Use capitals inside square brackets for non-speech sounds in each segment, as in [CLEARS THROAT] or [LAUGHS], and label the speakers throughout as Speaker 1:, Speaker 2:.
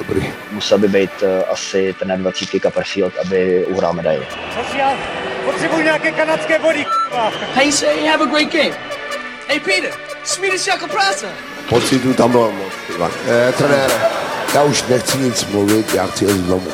Speaker 1: Dobrý.
Speaker 2: Musel by být uh, asi ten 20 Copperfield, aby uhrál medaili.
Speaker 3: Potřebuji nějaké kanadské body,
Speaker 4: Hey, say, have a great game. Hey, Peter, Swedish jako práce.
Speaker 1: Pocitu tam bylo moc. Eh, trenére, já už nechci nic mluvit, já chci jít domů.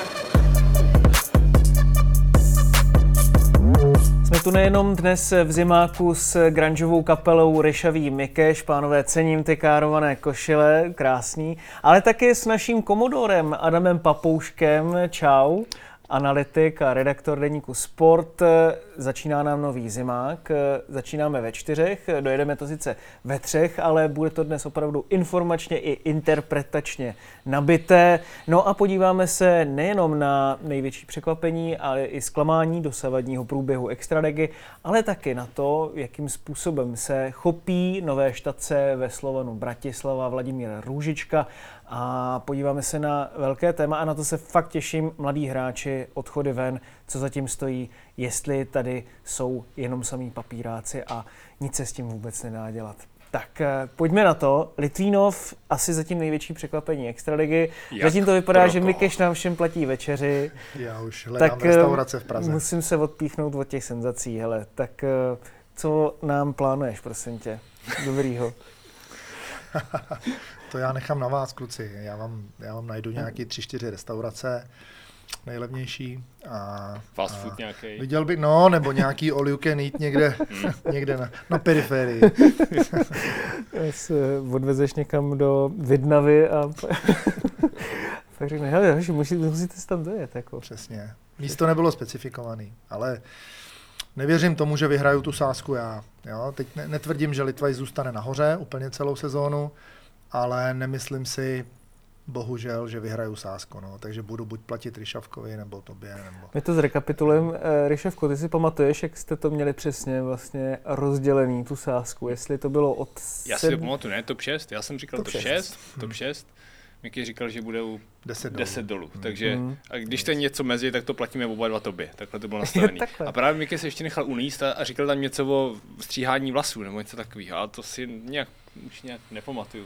Speaker 5: Tu nejenom dnes v zimáku s grungeovou kapelou Ryšavý Mikeš, pánové, cením ty kárované košile, krásný, ale taky s naším komodorem Adamem Papouškem, čau analytik a redaktor deníku Sport. Začíná nám nový zimák, začínáme ve čtyřech, dojedeme to sice ve třech, ale bude to dnes opravdu informačně i interpretačně nabité. No a podíváme se nejenom na největší překvapení, ale i zklamání dosavadního průběhu extralegy, ale taky na to, jakým způsobem se chopí nové štace ve Slovanu Bratislava Vladimír Růžička a podíváme se na velké téma a na to se fakt těším. Mladí hráči, odchody ven, co zatím stojí, jestli tady jsou jenom samý papíráci a nic se s tím vůbec nedá dělat. Tak eh, pojďme na to. Litvínov asi zatím největší překvapení extraligy.
Speaker 6: Jak
Speaker 5: zatím to vypadá,
Speaker 6: pro
Speaker 5: že? Mikeš nám všem platí večeři.
Speaker 6: Já už hledám
Speaker 5: Tak eh,
Speaker 6: restaurace v Praze.
Speaker 5: musím se odpíchnout od těch senzací. Hele, tak eh, co nám plánuješ, prosím tě? Dobrýho. [LAUGHS]
Speaker 6: To já nechám na vás, kluci. Já vám, já vám najdu nějaký tři, čtyři restaurace, nejlevnější. A,
Speaker 7: Fast
Speaker 6: a
Speaker 7: food nějaký.
Speaker 6: Viděl bych, no, nebo nějaký all you can eat někde, [LAUGHS] někde na, na periferii. [LAUGHS]
Speaker 5: se odvezeš někam do Vidnavy a [LAUGHS] pak řekne, hele, hoši, musí, musíte se tam dojet. Jako.
Speaker 6: Přesně. Místo nebylo specifikovaný, ale nevěřím tomu, že vyhraju tu sázku já. Jo? Teď ne, netvrdím, že Litvaj zůstane nahoře úplně celou sezónu, ale nemyslím si, bohužel, že vyhraju sázku. No. Takže budu buď platit Ryšavkovi, nebo tobě, nebo...
Speaker 5: My to zrekapitulujeme. Eh, Ryševko, ty si pamatuješ, jak jste to měli přesně vlastně rozdělený, tu sázku, jestli to bylo od
Speaker 7: Já si
Speaker 5: sedm-
Speaker 7: to pamatuju, ne, top 6, já jsem říkal
Speaker 5: Top
Speaker 7: top,
Speaker 5: šest.
Speaker 7: 6, top 6. Miky říkal, že bude u
Speaker 6: 10 dolů.
Speaker 7: 10 dolů. Takže
Speaker 5: Mhm.
Speaker 7: a když to je něco mezi, tak to platíme oba dva tobě. Takhle to bylo [LAUGHS] nastavené. A právě Miky se ještě nechal uníst a, a říkal tam něco o stříhání vlasů nebo něco takového. A to si nějak, už nějak nepamatuju.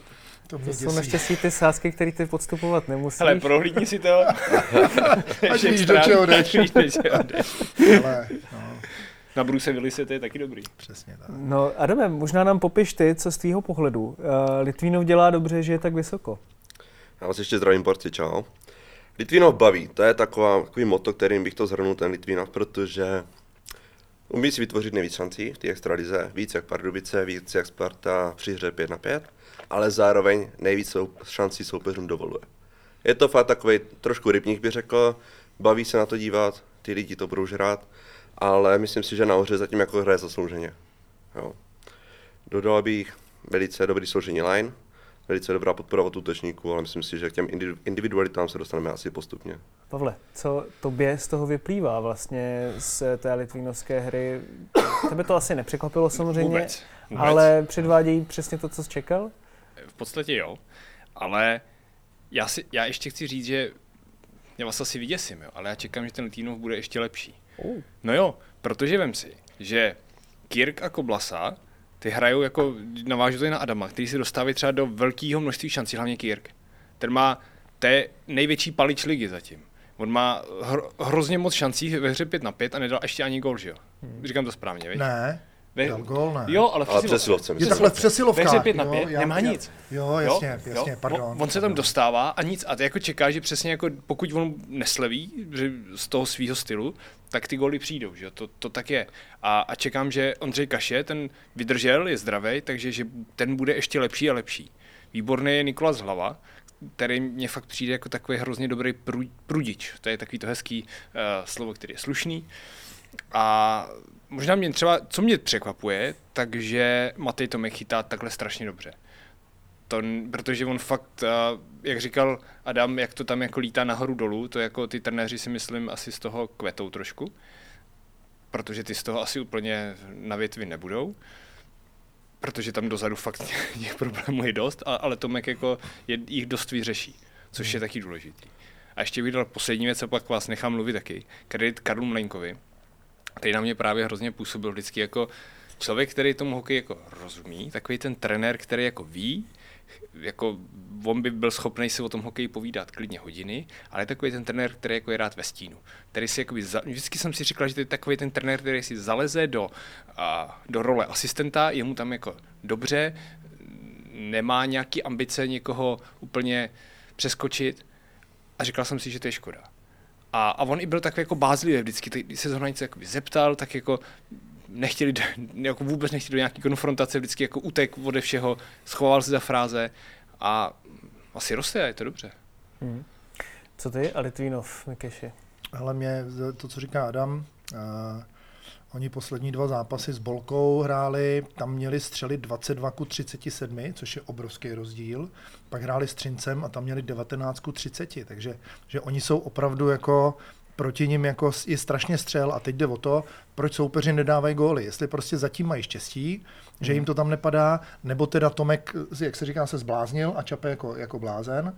Speaker 6: To mě
Speaker 5: To jsou
Speaker 6: děsí.
Speaker 5: naštěstí ty sázky, které ty podstupovat nemusíš.
Speaker 7: Hele, prohlídni si to. [LAUGHS]
Speaker 6: Ať víš, do čeho jdeš.
Speaker 7: Ať víš, do čeho jdeš.
Speaker 6: Ale, no,
Speaker 7: Na Bruce Willise to je taky dobrý.
Speaker 6: přesně tak.
Speaker 5: No, Adame, možná nám popiš ty, co z tvýho pohledu. Uh, Litvínov dělá dobře, že je tak vysoko.
Speaker 8: Já vás ještě zdravím, porci, čau. Litvinov baví, to je taková, takový moto, kterým bych to zhrnul, ten Litvinov, protože umí si vytvořit nejvíc šancí v té extralize, víc jak Pardubice, víc jak Sparta při hře 5 na 5, ale zároveň nejvíc sou, šancí soupeřům dovoluje. Je to fakt takový trošku rybník, bych řekl, baví se na to dívat, ty lidi to budou žrát, ale myslím si, že nahoře zatím jako hraje zaslouženě. Jo. Dodal bych velice dobrý složení line, velice dobrá podpora od útočníků, ale myslím si, že k těm individu- individualitám se dostaneme asi postupně.
Speaker 5: Pavle, co tobě z toho vyplývá vlastně z té litvínovské hry? Tebe to asi nepřekvapilo samozřejmě,
Speaker 7: Vůbec. Vůbec.
Speaker 5: ale předvádějí přesně to, co jsi čekal?
Speaker 7: V podstatě jo, ale já, si, já ještě chci říct, že já vás asi vyděsím, jo, ale já čekám, že ten Litínov bude ještě lepší.
Speaker 5: Uh.
Speaker 7: No jo, protože vem si, že Kirk a Koblasa, ty hrajou jako, navážu to i na Adama, který si dostávají třeba do velkého množství šancí, hlavně Kirk. Ten má, to je největší palič ligy zatím. On má hro, hrozně moc šancí ve hře 5 na 5 a nedal ještě ani gol, že jo? Říkám to správně, viď?
Speaker 6: Ne,
Speaker 7: Ve,
Speaker 6: dal gol, ne.
Speaker 7: Jo, ale v
Speaker 8: Ale
Speaker 7: přesilovce.
Speaker 8: přesilovce,
Speaker 6: Je takhle v
Speaker 7: Ve
Speaker 6: přesilovkách.
Speaker 7: hře 5 na
Speaker 6: jo,
Speaker 7: 5
Speaker 6: já-
Speaker 7: nemá
Speaker 6: já-
Speaker 7: nic.
Speaker 6: Jo, jasně, jasně, pardon.
Speaker 7: On, on se tam dostává a nic. A ty jako čeká, že přesně jako pokud on nesleví že z toho svého stylu, tak ty góly přijdou, že jo? To, to tak je. A, a čekám, že Ondřej Kaše, ten vydržel, je zdravý, takže že ten bude ještě lepší a lepší. Výborný je Nikolas Hlava, který mně fakt přijde jako takový hrozně dobrý pru, prudič. To je takový to hezký uh, slovo, který je slušný. A možná mě třeba, co mě překvapuje, takže Matej Tomek chytá takhle strašně dobře. To, protože on fakt, jak říkal Adam, jak to tam jako lítá nahoru dolů, to jako ty trenéři si myslím asi z toho kvetou trošku, protože ty z toho asi úplně na větvi nebudou protože tam dozadu fakt [LAUGHS] těch problémů je dost, ale Tomek jako je, jich dost vyřeší, což je taky důležitý. A ještě bych dal poslední věc, a pak vás nechám mluvit taky. Kredit Karlu Mlenkovi, který na mě právě hrozně působil vždycky jako člověk, který tomu hokeji jako rozumí, takový ten trenér, který jako ví, jako on by byl schopný si o tom hokeji povídat klidně hodiny, ale je takový ten trenér, který jako je rád ve stínu. Který si jakoby, za, vždycky jsem si říkal, že to je takový ten trenér, který si zaleze do, a, do role asistenta, je mu tam jako dobře, nemá nějaký ambice někoho úplně přeskočit a říkal jsem si, že to je škoda. A, a on i byl takový jako bázlivý vždycky, když se zrovna něco zeptal, tak jako nechtěli, [LAUGHS] jako vůbec nechtěli do nějaké konfrontace, vždycky jako utek ode všeho, schoval se za fráze a asi roste a je to dobře. Hmm.
Speaker 5: Co ty a Litvínov, Mikeši?
Speaker 6: Ale mě to, co říká Adam, uh, oni poslední dva zápasy s Bolkou hráli, tam měli střelit 22 ku 37, což je obrovský rozdíl. Pak hráli s Třincem a tam měli 19 ku 30, takže že oni jsou opravdu jako proti ním jako je strašně střel a teď jde o to, proč soupeři nedávají góly. Jestli prostě zatím mají štěstí, že jim to tam nepadá, nebo teda Tomek, jak se říká, se zbláznil a čape jako, jako blázen.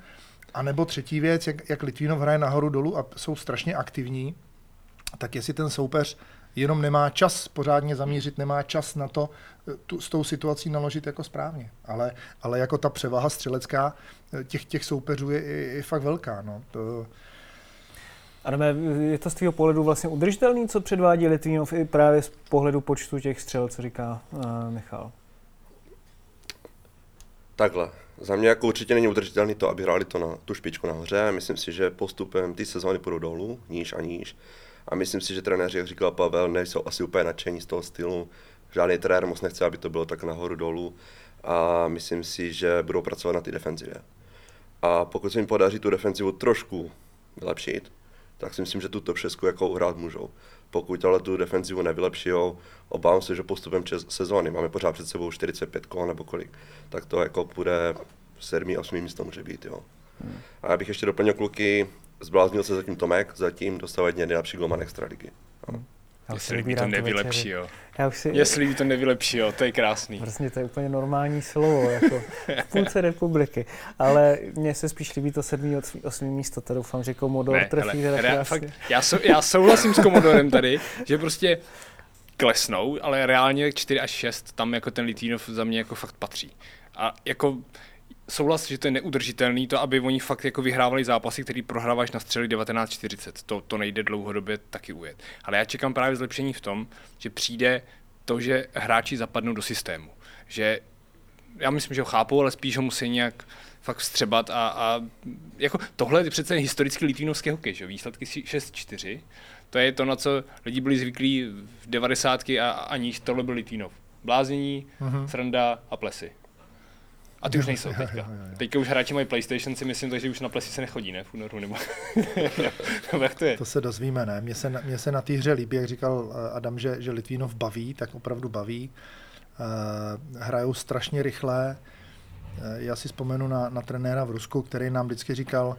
Speaker 6: A nebo třetí věc, jak, jak Litvínov hraje nahoru dolů a jsou strašně aktivní, tak jestli ten soupeř jenom nemá čas pořádně zamířit, nemá čas na to tu, s tou situací naložit jako správně. Ale, ale jako ta převaha střelecká těch, těch soupeřů je, je, je fakt velká. No. To,
Speaker 5: Adame, je to z tvého pohledu vlastně udržitelný, co předvádí Litvínov i právě z pohledu počtu těch střel, co říká uh, Michal?
Speaker 8: Takhle. Za mě jako určitě není udržitelný to, aby hráli to na tu špičku nahoře. Myslím si, že postupem ty sezóny půjdou dolů, níž a níž. A myslím si, že trenéři, jak říkal Pavel, nejsou asi úplně nadšení z toho stylu. Žádný trenér moc nechce, aby to bylo tak nahoru dolů. A myslím si, že budou pracovat na ty defenzivě. A pokud se jim podaří tu defenzivu trošku vylepšit, tak si myslím, že tuto všesku jako uhrát můžou. Pokud ale tu defenzivu nevylepšijou, obávám se, že postupem čes- sezóny, máme pořád před sebou 45 kol nebo kolik, tak to jako půjde 7. 8. místo může být, jo. A já bych ještě doplnil kluky, zbláznil se zatím Tomek, zatím dostává jedně nejlepší golman extraligy. Hmm.
Speaker 7: Já Jestli líbí to nevylepší, jo. Já už si... Jestli to nevylepší, jo, to je krásný.
Speaker 5: Vlastně to je úplně normální slovo, jako v půlce republiky. Ale mně se spíš líbí to sedmý, osmý místo, to doufám, že Komodor ne, trefí hele,
Speaker 7: já, fakt, já, sou, já souhlasím s Komodorem tady, že prostě klesnou, ale reálně 4 až 6 tam jako ten Litvinov za mě jako fakt patří. A jako souhlas, že to je neudržitelný, to, aby oni fakt jako vyhrávali zápasy, který prohráváš na střeli 1940. To, to nejde dlouhodobě taky ujet. Ale já čekám právě zlepšení v tom, že přijde to, že hráči zapadnou do systému. Že já myslím, že ho chápou, ale spíš ho musí nějak fakt vstřebat a, a jako tohle je přece historicky litvínovský hokej, že výsledky 6-4, to je to, na co lidi byli zvyklí v 90. a, a níž, tohle byl Litvínov. Bláznění, uh-huh. sranda a plesy. A ty už nejsou teďka. Teďka už hráči mají PlayStation, si myslím, takže už na plesy se nechodí, ne? V únoru, nebo, [LAUGHS] nebo jak to je?
Speaker 6: To se dozvíme, ne? Mně se, mně se na té hře líbí, jak říkal eh, Adam, že, že Litvínov baví, tak opravdu baví. Uh, hrajou strašně rychle. Uh, já si vzpomenu na, na trenéra v Rusku, který nám vždycky říkal,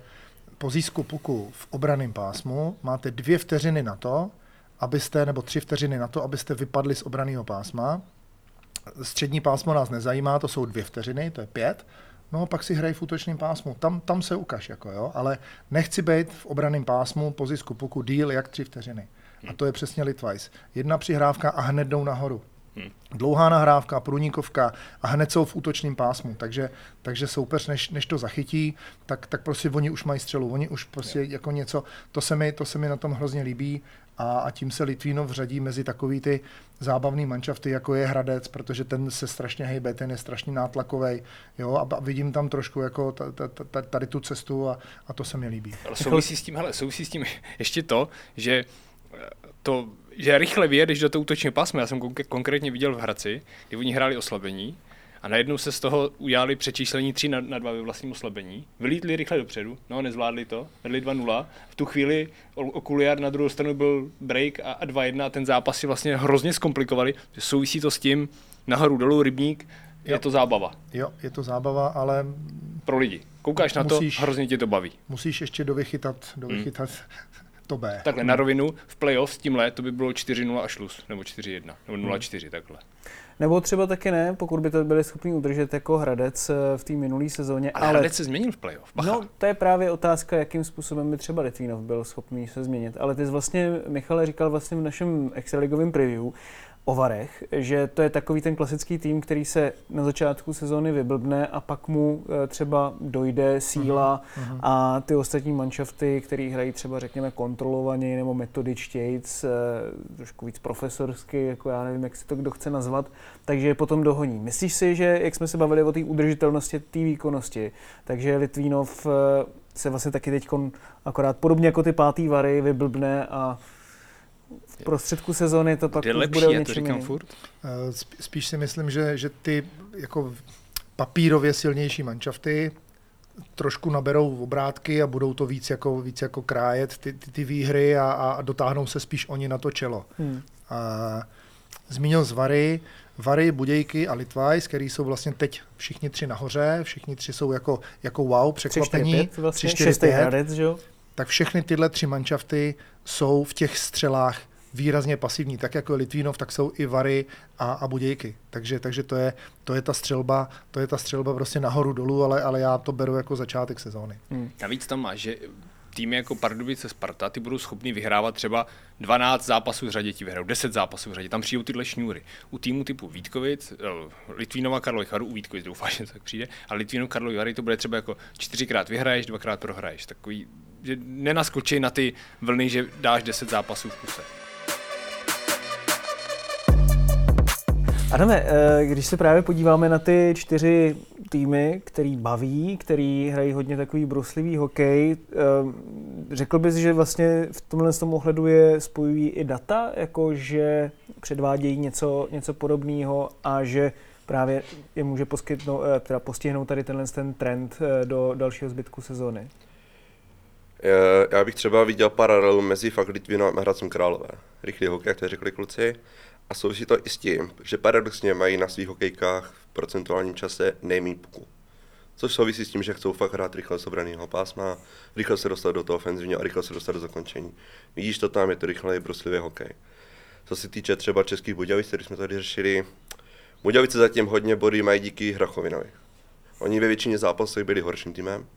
Speaker 6: po získu puku v obraném pásmu máte dvě vteřiny na to, abyste, nebo tři vteřiny na to, abyste vypadli z obraného pásma střední pásmo nás nezajímá, to jsou dvě vteřiny, to je pět, no pak si hraj v útočném pásmu, tam, tam se ukaž, jako jo, ale nechci být v obraném pásmu po zisku puku díl jak tři vteřiny. A to je přesně Litwise. Jedna přihrávka a hned jdou nahoru. Hmm. Dlouhá nahrávka, průnikovka a hned jsou v útočném pásmu, takže, takže soupeř, než, než to zachytí, tak, tak prostě oni už mají střelu, oni už prostě jako něco, to se mi, to se mi na tom hrozně líbí a, a tím se Litvínov řadí mezi takový ty zábavný manšafty, jako je Hradec, protože ten se strašně hejbe, ten je strašně nátlakový, jo, a vidím tam trošku jako tady tu cestu a, a to se mi líbí.
Speaker 7: Ale souvisí s tím, hele, souvisí s tím [LAUGHS] ještě to, že to, že rychle vyjedeš do toho útočního pásma. Já jsem konkrétně viděl v Hradci, kdy oni hráli oslabení a najednou se z toho udělali přečíslení 3 na, na 2 ve vlastním oslabení. Vylítli rychle dopředu, no nezvládli to, vedli 2-0. V tu chvíli Okuliar na druhou stranu byl break a, a 2-1 a ten zápas si vlastně hrozně zkomplikovali. Souvisí to s tím nahoru dolů rybník, je to zábava.
Speaker 6: Jo, je to zábava, ale...
Speaker 7: Pro lidi. Koukáš na musíš, to, hrozně tě to baví.
Speaker 6: Musíš ještě dovychytat, dovychytat hmm. to B.
Speaker 7: Takhle, na rovinu, v playoff s tímhle to by bylo 4-0 a šlus, nebo 4-1, nebo 0-4, hmm. takhle.
Speaker 5: Nebo třeba taky ne, pokud by to byli schopni udržet jako Hradec eh, v té minulé sezóně.
Speaker 7: Ale, ale Hradec se změnil v playoff. Bacha.
Speaker 5: No, to je právě otázka, jakým způsobem by třeba Litvínov byl schopný se změnit. Ale ty jsi vlastně, Michale, říkal vlastně v našem extraligovém preview, o Varech, že to je takový ten klasický tým, který se na začátku sezóny vyblbne a pak mu eh, třeba dojde síla uh-huh. a ty ostatní manšafty, který hrají třeba řekněme kontrolovaně nebo metodičtějc, eh, trošku víc profesorsky, jako já nevím, jak si to kdo chce nazvat, takže je potom dohoní. Myslíš si, že jak jsme se bavili o té udržitelnosti, té výkonnosti, takže Litvínov eh, se vlastně taky teď akorát podobně jako ty pátý Vary vyblbne a v prostředku sezóny to pak
Speaker 7: lepší,
Speaker 5: bude o
Speaker 7: to říkám furt?
Speaker 6: Eh, spíš si myslím, že, že ty jako papírově silnější manšafty trošku naberou obrátky a budou to víc jako, víc jako krájet ty, ty, ty výhry a, a dotáhnou se spíš oni na to čelo. Hmm. A, zmínil z Vary, Vary, Budějky a Litvajs, který jsou vlastně teď všichni tři nahoře, všichni tři jsou jako, jako wow, překvapení. 3, 4, 5,
Speaker 5: vlastně, 3, 4, 5, Hradec, že jo?
Speaker 6: tak všechny tyhle tři manšafty jsou v těch střelách výrazně pasivní. Tak jako je Litvínov, tak jsou i Vary a, a Budějky. Takže, takže to, je, to je ta střelba, to je ta střelba prostě nahoru dolů, ale, ale já to beru jako začátek sezóny.
Speaker 7: Hmm. Navíc tam máš, že týmy jako Pardubice Sparta, ty budou schopni vyhrávat třeba 12 zápasů v řadě, ti vyhrajou 10 zápasů v řadě, tam přijdou tyhle šňůry. U týmu typu Vítkovic, eh, Litvínova, Karlovy Charu, u Vítkovic doufám, [LAUGHS] že tak přijde, a Litvínov, Karlovy Vary to bude třeba jako čtyřikrát vyhraješ, dvakrát prohraješ. Takový, že nenaskočí na ty vlny, že dáš 10 zápasů v kuse.
Speaker 5: Adame, eh, když se právě podíváme na ty čtyři týmy, který baví, který hrají hodně takový bruslivý hokej, eh, řekl bys, že vlastně v tomhle tom ohledu je spojují i data, jako že předvádějí něco, něco podobného a že právě je může poskytnout, eh, teda postihnout tady tenhle ten trend do dalšího zbytku sezóny?
Speaker 8: Já bych třeba viděl paralelu mezi fakt Litvinou a Hradcem Králové. Rychlý hokej, jak to řekli kluci. A souvisí to i s tím, že paradoxně mají na svých hokejkách v procentuálním čase nejméně puku. Což souvisí s tím, že chcou fakt hrát rychle z obraného pásma, rychle se dostat do toho ofenzivního a rychle se dostat do zakončení. Vidíš to tam, je to rychle, je bruslivý hokej. Co se týče třeba českých Budějovic, které jsme tady řešili, Budějovice zatím hodně body mají díky Hrachovinovi. Oni ve většině zápasů byli horším týmem,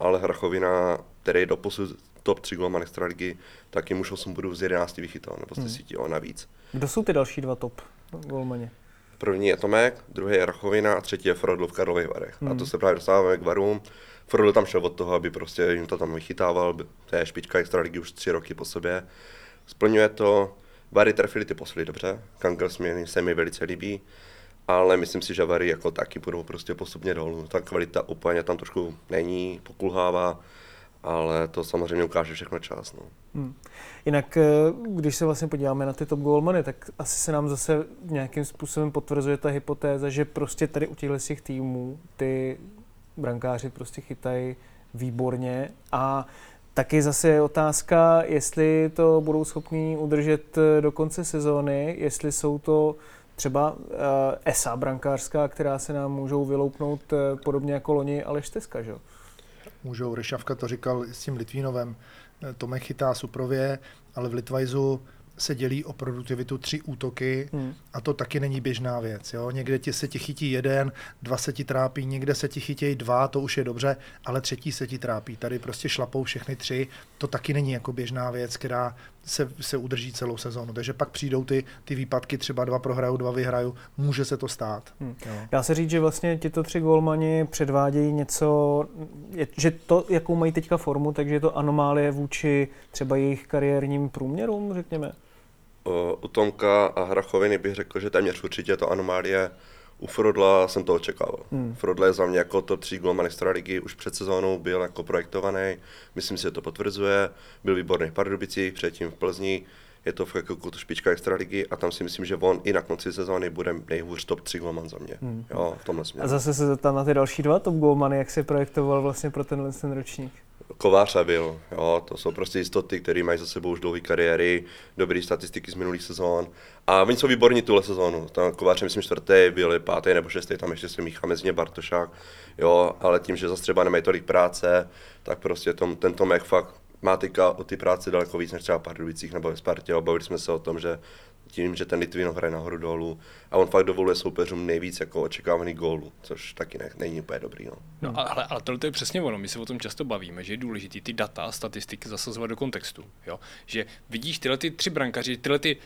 Speaker 8: ale Hrachovina, který doposud top 3 golman extraligy, tak jim už 8 bodů z 11 vychytal, nebo z 10 hmm. navíc.
Speaker 5: Kdo jsou ty další dva top golmani?
Speaker 8: První je Tomek, druhý je Rachovina a třetí je Frodl v Karlových Varech. Hmm. A to se právě dostáváme k Varům. Frodl tam šel od toho, aby prostě jim to tam vychytával, to je špička extraligy už tři roky po sobě. Splňuje to, Vary trefili ty posly dobře, Kankel směny se mi velice líbí, ale myslím si, že Vary jako taky budou prostě postupně dolů. Ta kvalita úplně tam trošku není, pokulhává ale to samozřejmě ukáže všechno čas. No. Hmm.
Speaker 5: Jinak, eh, když se vlastně podíváme na ty top goalmany, tak asi se nám zase nějakým způsobem potvrzuje ta hypotéza, že prostě tady u těchto těch týmů ty brankáři prostě chytají výborně a Taky zase je otázka, jestli to budou schopni udržet eh, do konce sezóny, jestli jsou to třeba uh, ESA brankářská, která se nám můžou vyloupnout uh, podobně jako loni Aleš Teska, že?
Speaker 6: Můžou. Ryšavka to říkal s tím Litvínovem. Tomek chytá suprově, ale v Litvajzu se dělí o produktivitu tři útoky hmm. a to taky není běžná věc. Jo? Někde ti se ti chytí jeden, dva se ti trápí, někde se ti chytějí dva, to už je dobře, ale třetí se ti trápí. Tady prostě šlapou všechny tři, to taky není jako běžná věc, která se, se udrží celou sezónu. Takže pak přijdou ty, ty výpadky, třeba dva prohrajou, dva vyhrajou, může se to stát. Hmm.
Speaker 5: Jo. Dá se říct, že vlastně tyto tři golmani předvádějí něco, že to, jakou mají teďka formu, takže je to anomálie vůči třeba jejich kariérním průměrům, řekněme?
Speaker 8: u Tomka a Hrachoviny bych řekl, že téměř určitě to anomálie. U Frodla jsem to očekával. Hmm. Frodla je za mě jako top 3 golman ligy, už před sezónou byl jako projektovaný, myslím si, že to potvrzuje, byl výborný v Pardubicích, předtím v Plzni, je to v jako špička extraligy a tam si myslím, že on i na konci sezóny bude nejhůř top 3 golman za mě. Hmm. Jo, v tomhle
Speaker 5: směru. A zase se zeptám na ty další dva top golmany, jak se projektoval vlastně pro tenhle ten ročník?
Speaker 8: Kovář a byl, jo, to jsou prostě jistoty, které mají za sebou už dlouhé kariéry, dobré statistiky z minulých sezón. A oni jsou výborní tuhle sezónu. Tam Kovář myslím čtvrtý, byl pátý nebo šestý, tam ještě se míchá mezi ně Bartošák. Jo, ale tím, že zase třeba nemají tolik práce, tak prostě tom, ten Tomek fakt má teďka o ty práce daleko víc než třeba v Pardubicích nebo ve Spartě. Jo. Bavili jsme se o tom, že tím, že ten Litvinov hraje nahoru dolů a on fakt dovoluje soupeřům nejvíc jako očekávaný gólů, což taky ne, není úplně dobrý. No,
Speaker 7: no ale, ale tohle je přesně ono, my se o tom často bavíme, že je důležité ty data, statistiky zasazovat do kontextu. Jo? Že vidíš tyhle ty tři brankaři, tyhle ty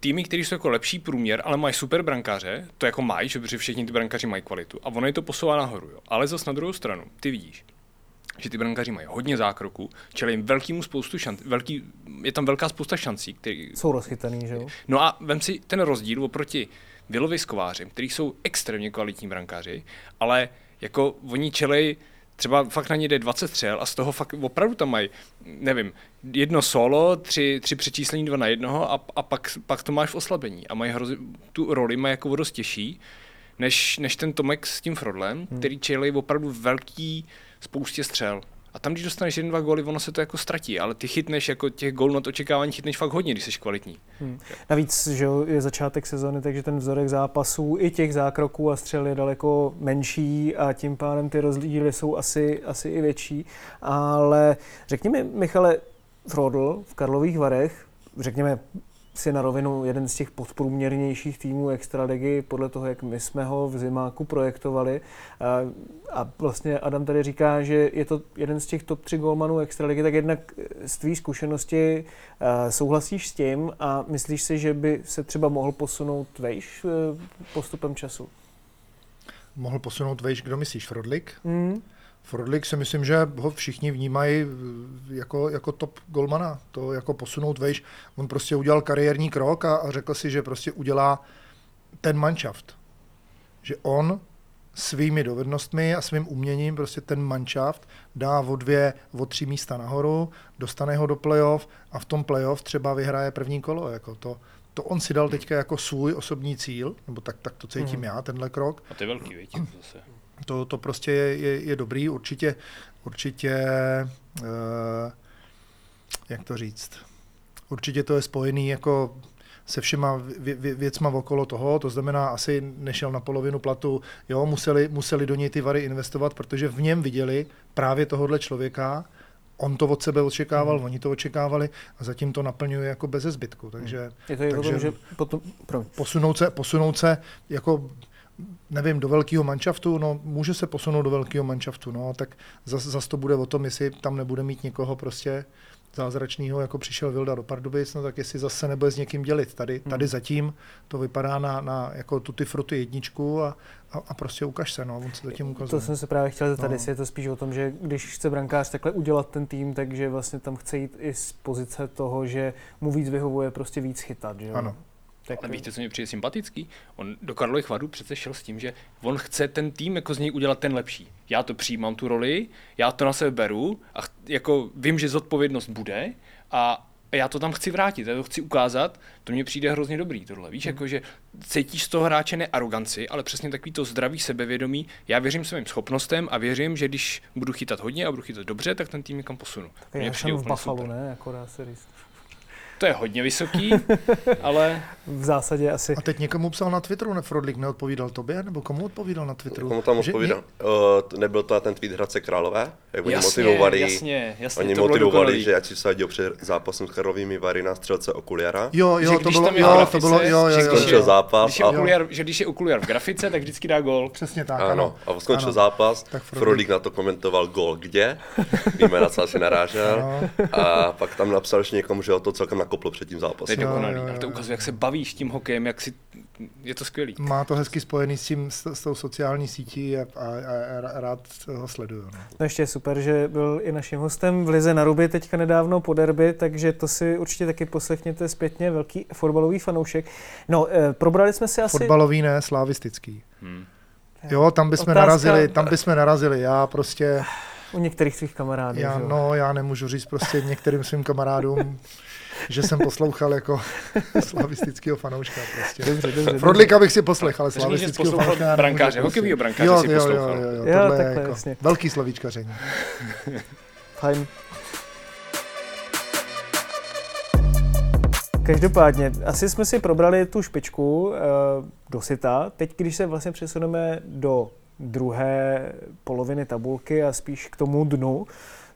Speaker 7: týmy, které jsou jako lepší průměr, ale mají super brankáře, to jako mají, že všichni ty brankáři mají kvalitu a ono je to posouvá nahoru. Jo? Ale zase na druhou stranu, ty vidíš, že ty brankáři mají hodně zákroku, čili jim velkýmu spoustu šancí, velký, je tam velká spousta šancí. Který...
Speaker 5: Jsou rozchytaný, že jo?
Speaker 7: No a vem si ten rozdíl oproti Vilovi s Kovářem, který jsou extrémně kvalitní brankáři, ale jako oni čelej třeba fakt na ně jde 20 střel a z toho fakt opravdu tam mají, nevím, jedno solo, tři, tři přečíslení dva na jednoho a, a pak, pak to máš v oslabení a mají hrozi, tu roli mají jako dost těžší, než, než ten Tomek s tím Frodlem, hmm. který čelí opravdu velký spoustě střel. A tam, když dostaneš jeden, dva góly, ono se to jako ztratí, ale ty chytneš jako těch gólů nad očekávání chytneš fakt hodně, když jsi kvalitní. Hmm.
Speaker 5: Navíc, že je začátek sezóny, takže ten vzorek zápasů i těch zákroků a střel je daleko menší a tím pádem ty rozdíly jsou asi, asi i větší. Ale řekněme, Michale, Frodl v Karlových Varech, řekněme si na rovinu jeden z těch podprůměrnějších týmů Extraligy podle toho, jak my jsme ho v zimáku projektovali. A vlastně Adam tady říká, že je to jeden z těch top 3 golmanů Extraligy, tak jednak z tvý zkušenosti souhlasíš s tím a myslíš si, že by se třeba mohl posunout vejš e, postupem času?
Speaker 6: Mohl posunout vejš, kdo myslíš, Frodlik? Mm. Frodlik si myslím, že ho všichni vnímají jako, jako top golmana, to jako posunout vejš. On prostě udělal kariérní krok a, a řekl si, že prostě udělá ten manšaft. Že on svými dovednostmi a svým uměním prostě ten manšaft dá o dvě, o tři místa nahoru, dostane ho do playoff a v tom playoff třeba vyhraje první kolo. Jako to, to on si dal teďka jako svůj osobní cíl, nebo tak, tak to cítím mm. já, tenhle krok.
Speaker 7: A to je velký, víte, zase.
Speaker 6: To, to prostě je, je, je dobrý, určitě, určitě, uh, jak to říct, určitě to je spojený jako se všema vě, vě, věcma okolo toho, to znamená, asi nešel na polovinu platu, jo, museli, museli do něj ty vary investovat, protože v něm viděli právě tohohle člověka, on to od sebe očekával, hmm. oni to očekávali a zatím to naplňuje jako bez zbytku. Takže,
Speaker 5: hmm. je to takže tom, že potom,
Speaker 6: posunout, se, posunout se jako nevím, do velkého manšaftu, no může se posunout do velkého manšaftu, no tak zase zas to bude o tom, jestli tam nebude mít někoho prostě zázračného, jako přišel Vilda do Pardubic, no tak jestli zase nebude s někým dělit. Tady, hmm. tady zatím to vypadá na, na jako tuty fruty jedničku a, a, a, prostě ukaž se, no, on se zatím ukazuje.
Speaker 5: To jsem se právě chtěl zeptat, no. jestli je to spíš o tom, že když chce brankář takhle udělat ten tým, takže vlastně tam chce jít i z pozice toho, že mu víc vyhovuje prostě víc chytat, že
Speaker 6: Ano,
Speaker 7: tak Ale víte, co mě přijde sympatický? On do Karlových Varů přece šel s tím, že on chce ten tým jako z něj udělat ten lepší. Já to přijímám tu roli, já to na sebe beru a jako vím, že zodpovědnost bude a já to tam chci vrátit, já to chci ukázat, to mně přijde hrozně dobrý tohle. Víš, hmm. jako že cítíš z toho hráče ne aroganci, ale přesně takový to zdravý sebevědomí. Já věřím svým schopnostem a věřím, že když budu chytat hodně a budu chytat dobře, tak ten tým někam posunu.
Speaker 5: Já jsem v Buffalo, ne, jako dá se říct.
Speaker 7: To je hodně vysoký, [LAUGHS] ale...
Speaker 5: V zásadě asi.
Speaker 6: A teď někomu psal na Twitteru, Nefrodlik neodpovídal tobě, nebo komu odpovídal na Twitteru?
Speaker 8: Komu tam odpovídal? Že, uh, nebyl to ten tweet Hradce Králové? Jak oni
Speaker 7: jasně,
Speaker 8: motivovali,
Speaker 7: jasně, jasně,
Speaker 8: oni motivovali, že ať si vsadil před zápasem s Karlovými Vary na střelce Okuliara.
Speaker 6: Jo, jo, to bylo, jo, grafice, to bylo, jo, jo, jo,
Speaker 8: skončil zápas.
Speaker 7: Když je, okuliar, že když je Okuliar v grafice, tak vždycky dá gol.
Speaker 6: Přesně tak,
Speaker 8: ano. ano. A skončil ano. zápas, Frodlik na to komentoval gol kde, víme na co asi narážel. A pak tam napsal ještě někomu, že ho to celkem nakoplo před tím zápasem
Speaker 7: je dokonalý. Jo, jo, jo. to ukazuje, jak se bavíš tím hokejem, jak si je to skvělý.
Speaker 6: Má to hezky spojený s, tím, s, s tou sociální sítí a, a, a rád ho sleduju. No.
Speaker 5: no ještě je super, že byl i naším hostem v Lize na Ruby teďka nedávno po derby, takže to si určitě taky poslechněte zpětně, velký fotbalový fanoušek. No, e, probrali jsme si asi...
Speaker 6: Fotbalový ne, slavistický. Hmm. Jo, tam bychom Otázka... narazili, tam bychom narazili. Já prostě...
Speaker 5: U některých svých kamarádů.
Speaker 6: Já, no, já nemůžu říct prostě některým svým kamarádům, [LAUGHS] že jsem poslouchal jako [LAUGHS] slavistického fanouška. Prostě. Dobře, dobře,
Speaker 7: Frodlika
Speaker 6: bych si poslechl, ale slavistického fanouška.
Speaker 7: Brankáře, hokejového brankáře jo, si
Speaker 6: poslouchal. Jo, jo, jo, jo, tohle jo, je jako jasně. velký slovíčkaření. [LAUGHS]
Speaker 5: Fajn. Každopádně, asi jsme si probrali tu špičku uh, do sita. Teď, když se vlastně přesuneme do druhé poloviny tabulky a spíš k tomu dnu,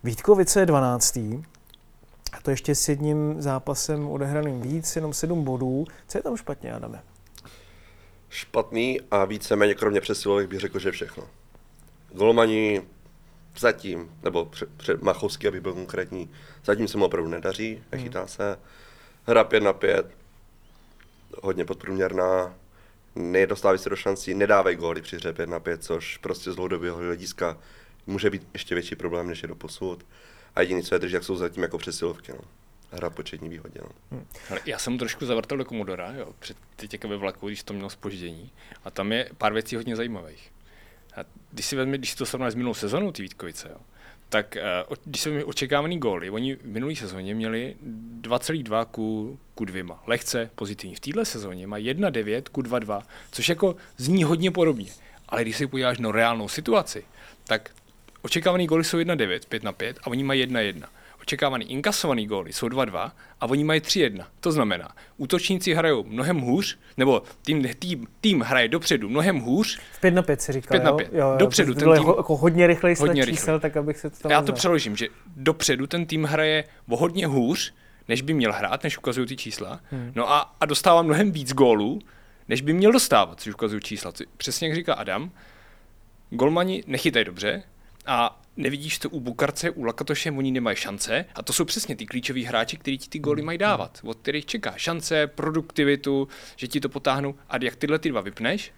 Speaker 5: Vítkovice je 12. A to ještě s jedním zápasem odehraným víc, jenom 7 bodů. Co je tam špatně, Adame?
Speaker 8: Špatný a víceméně kromě přesilovek bych řekl, že všechno. Golmani zatím, nebo před, před Machovský, aby byl konkrétní, zatím se mu opravdu nedaří, nechytá hmm. se. Hra 5 na 5, hodně podprůměrná, nedostávají se do šancí, nedávají góly při hře 5 na 5, což prostě z dlouhodobého hlediska může být ještě větší problém, než je do posud. A jediný, co je drží, jak jsou zatím jako přesilovky. No. Hra početní výhodě. No.
Speaker 7: Hmm. Já jsem trošku zavrtel do Komodora, jo, před teď ve vlaku, když to mělo spoždění. A tam je pár věcí hodně zajímavých. A když si vezme, když to srovnáš s minulou sezónou, ty Vítkovice, jo, tak uh, když se očekávaný góly, oni v minulé sezóně měli 2,2 ku, ku 2. Lehce pozitivní. V téhle sezóně má 1,9 ku 2,2, což jako zní hodně podobně. Ale když si podíváš na reálnou situaci, tak očekávaný góly jsou 1,9, 5 na 5 a oni mají 1,1 očekávaný inkasovaný góly jsou 2-2 a oni mají 3-1. To znamená, útočníci hrajou mnohem hůř, nebo tým, tým, tým hraje dopředu mnohem hůř.
Speaker 5: V 5 na 5 se říká,
Speaker 7: 5 na 5.
Speaker 5: Jo? Jo,
Speaker 7: dopředu
Speaker 5: ten tým, jako hodně rychlej hodně rychle. čísel, tak abych se to
Speaker 7: Já to přeložím, že dopředu ten tým hraje o hodně hůř, než by měl hrát, než ukazují ty čísla. Hmm. No a, a dostává mnohem víc gólů, než by měl dostávat, což ukazují čísla. Přesně jak říká Adam, golmani nechytají dobře a nevidíš to u Bukarce, u Lakatoše, oni nemají šance a to jsou přesně ty klíčoví hráči, kteří ti ty góly mají dávat, od kterých čeká šance, produktivitu, že ti to potáhnou a jak tyhle ty dva vypneš,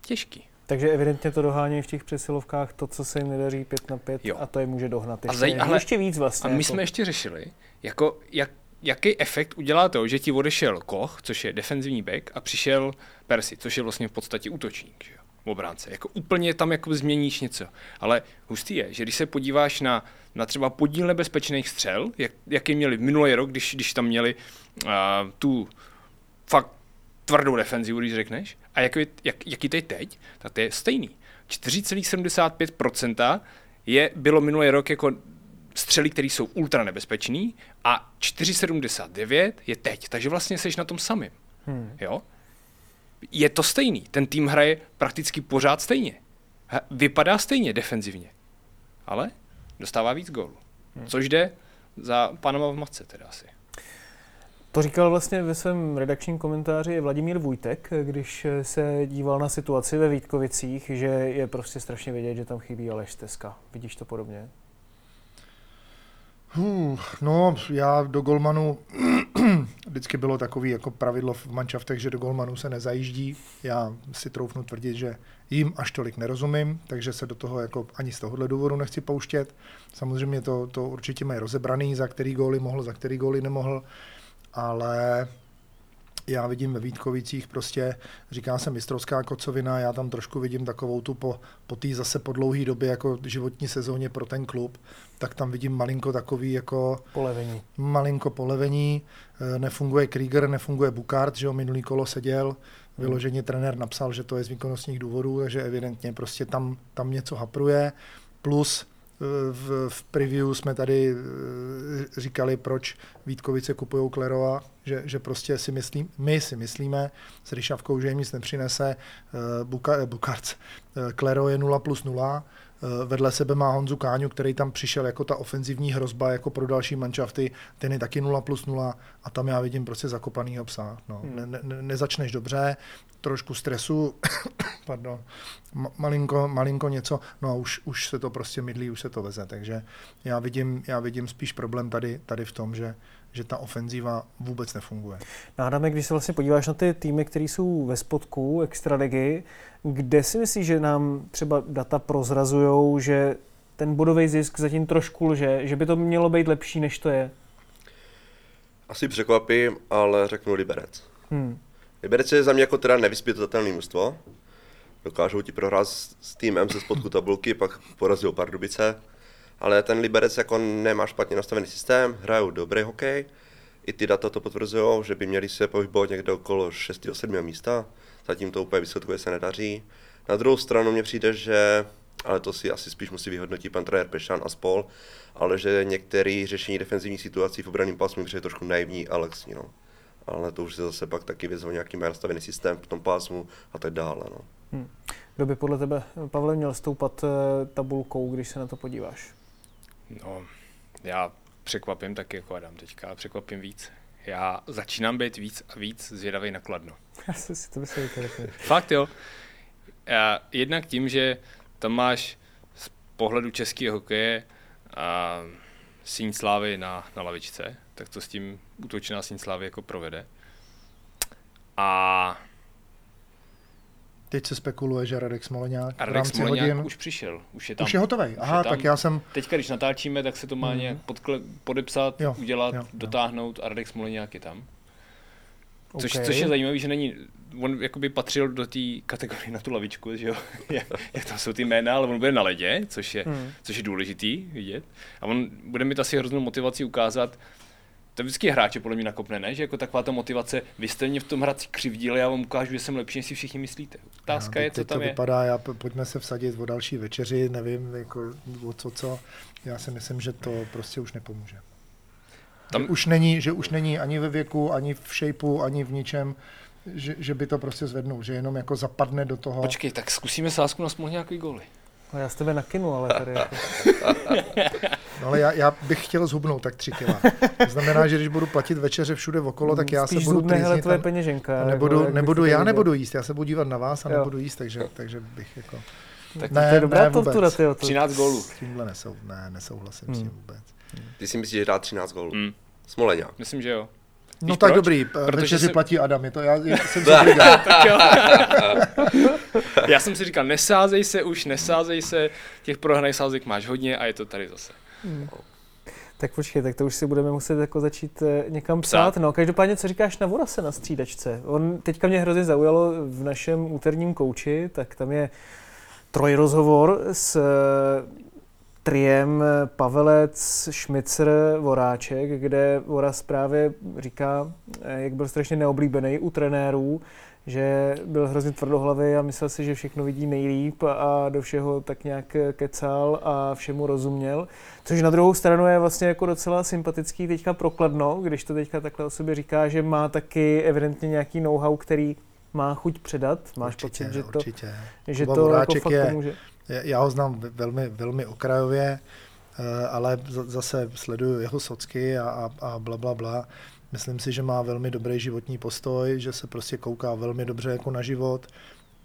Speaker 7: těžký.
Speaker 5: Takže evidentně to dohání v těch přesilovkách to, co se jim nedaří 5 na 5 jo. a to je může dohnat ještě, a zaj, ale, ještě víc vlastně.
Speaker 7: A my jako... jsme ještě řešili, jako, jak, jaký efekt udělá to, že ti odešel Koch, což je defenzivní back, a přišel Persi, což je vlastně v podstatě útočník. Že? Obránce. Jako úplně tam jako změníš něco. Ale hustý je, že když se podíváš na, na třeba podíl nebezpečných střel, jak, jaký měli minulý rok, když, když tam měli uh, tu fakt tvrdou defenzivu, když řekneš, a jak, jak, jaký to je teď, tak to je stejný. 4,75% je, bylo minulý rok jako střely, které jsou ultra nebezpečný a 4,79 je teď. Takže vlastně seš na tom samým. Hmm. Jo? Je to stejný. Ten tým hraje prakticky pořád stejně. Vypadá stejně defenzivně. Ale dostává víc gólů. Hmm. Což jde za Panama v matce teda asi.
Speaker 5: To říkal vlastně ve svém redakčním komentáři Vladimír Vujtek, když se díval na situaci ve Vítkovicích, že je prostě strašně vidět, že tam chybí Aleš Teska. Vidíš to podobně?
Speaker 6: Hmm, no, já do golmanu [CLEARS THROAT] vždycky bylo takový jako pravidlo v manšaftech, že do golmanu se nezajíždí. Já si troufnu tvrdit, že jim až tolik nerozumím, takže se do toho jako ani z tohohle důvodu nechci pouštět. Samozřejmě to, to určitě mají rozebraný, za který góly mohl, za který góly nemohl, ale já vidím ve Vítkovicích prostě, říká se mistrovská kocovina, já tam trošku vidím takovou tu po, po té zase po dlouhé době jako životní sezóně pro ten klub, tak tam vidím malinko takový jako...
Speaker 5: Polevení.
Speaker 6: Malinko polevení, eh, nefunguje Krieger, nefunguje Bukart, že jo, minulý kolo seděl, vyloženě trenér napsal, že to je z výkonnostních důvodů, takže evidentně prostě tam, tam něco hapruje, plus v, v preview jsme tady eh, říkali, proč Vítkovice kupují Klerova, že, že prostě si myslí, my si myslíme s Ryšavkou, že jim nic nepřinese. Eh, Buka, eh, Bukarc, Klero je 0 plus 0, Eh, vedle sebe má Honzu Káňu, který tam přišel jako ta ofenzivní hrozba jako pro další manšafty, ten je taky 0 plus 0 a tam já vidím prostě zakopanýho psa. No. Hmm. Ne, ne, nezačneš dobře, trošku stresu, [COUGHS] pardon, malinko, malinko něco, no a už, už se to prostě mydlí, už se to veze, takže já vidím, já vidím spíš problém tady, tady v tom, že, že ta ofenzíva vůbec nefunguje.
Speaker 5: Nádame, když se vlastně podíváš na ty týmy, které jsou ve spodku extraligy, kde si myslíš, že nám třeba data prozrazují, že ten bodový zisk zatím trošku lže, že by to mělo být lepší, než to je?
Speaker 8: Asi překvapím, ale řeknu Liberec. Hmm. Liberec je za mě jako teda nevyspětatelný mužstvo. Dokážou ti prohrát s, s týmem ze spodku tabulky, pak porazí Pardubice ale ten Liberec jako nemá špatně nastavený systém, hrajou dobrý hokej, i ty data to potvrzují, že by měli se pohybovat někde okolo 6. 7. místa, zatím to úplně výsledkuje se nedaří. Na druhou stranu mně přijde, že ale to si asi spíš musí vyhodnotit pan trenér Pešan a spol, ale že některé řešení defenzivních situací v obraném pásmu je trošku naivní a laxní, no. Ale to už se zase pak taky vězou nějaký nastavený systém v tom pásmu a tak dále, no.
Speaker 5: Hmm. Kdo by podle tebe, Pavle, měl stoupat eh, tabulkou, když se na to podíváš?
Speaker 7: No, já překvapím taky jako Adam teďka, překvapím víc. Já začínám být víc a víc zvědavý na Kladno.
Speaker 5: Já jsem si to myslel, že to
Speaker 7: Fakt jo. A jednak tím, že tam máš z pohledu českého hokeje a síň slávy na, na lavičce, tak to s tím útočná síň slávy jako provede. A
Speaker 6: Teď se spekuluje, že Radek Smoleňák
Speaker 7: a Radek Smoleňák hodin... už přišel. Už je tam.
Speaker 6: Už je hotový. Aha,
Speaker 7: je tam.
Speaker 6: tak já jsem...
Speaker 7: Teďka, když natáčíme, tak se to má mm. nějak podkle... podepsat, jo, udělat, jo, dotáhnout a Radek Smoleňák je tam. Což, okay. což je zajímavé, že není, on jakoby patřil do té kategorie na tu lavičku, že jo, [LAUGHS] jak tam jsou ty jména, ale on bude na ledě, což je, hmm. což je důležitý vidět. A on bude mít asi hroznou motivaci ukázat, to vždycky hráče podle mě nakopne, ne? Že jako taková ta motivace, vy jste mě v tom hradci křivdili, já vám ukážu, že jsem lepší, než si všichni myslíte. Otázka
Speaker 6: já,
Speaker 7: je, co tam
Speaker 6: to
Speaker 7: je.
Speaker 6: vypadá, já, pojďme se vsadit o další večeři, nevím, jako, o co, co. Já si myslím, že to prostě už nepomůže. Tam... Že, už není, že už není ani ve věku, ani v shapeu, ani v ničem, že, že by to prostě zvednul, že jenom jako zapadne do toho.
Speaker 7: Počkej, tak zkusíme sásku na smoh nějaký góly.
Speaker 5: No já z tebe nakinu, ale tady jako...
Speaker 6: No [LAUGHS] ale já, já, bych chtěl zhubnout tak tři kila. To znamená, že když budu platit večeře všude okolo, tak já
Speaker 5: Spíš
Speaker 6: se budu
Speaker 5: hele, tvoje peněženka.
Speaker 6: Nebudu, jako, nebudu já nebudu jíst, já se budu dívat na vás a jo. nebudu jíst, takže, takže bych jako...
Speaker 5: Tak ne, to je dobrá ne, tortura, tyjo.
Speaker 7: 13 gólů.
Speaker 6: S tímhle nesou, ne, nesouhlasím hmm. s tím vůbec.
Speaker 8: Ty si myslíš, že dá 13 gólů? Hmm. Smoleňák.
Speaker 7: Myslím, že jo.
Speaker 6: No Víš tak proč? dobrý, Protože se... platí Adam, je to, já, já jsem si [LAUGHS] [LAUGHS]
Speaker 7: já jsem si říkal, nesázej se už, nesázej se, těch prohraných sázek máš hodně a je to tady zase. Hmm.
Speaker 5: Tak počkej, tak to už si budeme muset jako začít eh, někam psát. psát. No, každopádně, co říkáš na Vorase na střídačce? On teďka mě hrozně zaujalo v našem úterním kouči, tak tam je trojrozhovor s triem Pavelec, Šmicr, Voráček, kde Voraz právě říká, jak byl strašně neoblíbený u trenérů, že byl hrozně tvrdohlavý a myslel si, že všechno vidí nejlíp a do všeho tak nějak kecal a všemu rozuměl. Což na druhou stranu je vlastně jako docela sympatický teďka prokladno, když to teďka takhle o sobě říká, že má taky evidentně nějaký know-how, který má chuť předat. Máš
Speaker 6: určitě,
Speaker 5: pocit, že to,
Speaker 6: určitě.
Speaker 5: že to jako fakt
Speaker 6: je,
Speaker 5: pomůže?
Speaker 6: Já ho znám velmi, velmi okrajově, eh, ale zase sleduju jeho socky a, a, a bla, bla, bla. Myslím si, že má velmi dobrý životní postoj, že se prostě kouká velmi dobře jako na život.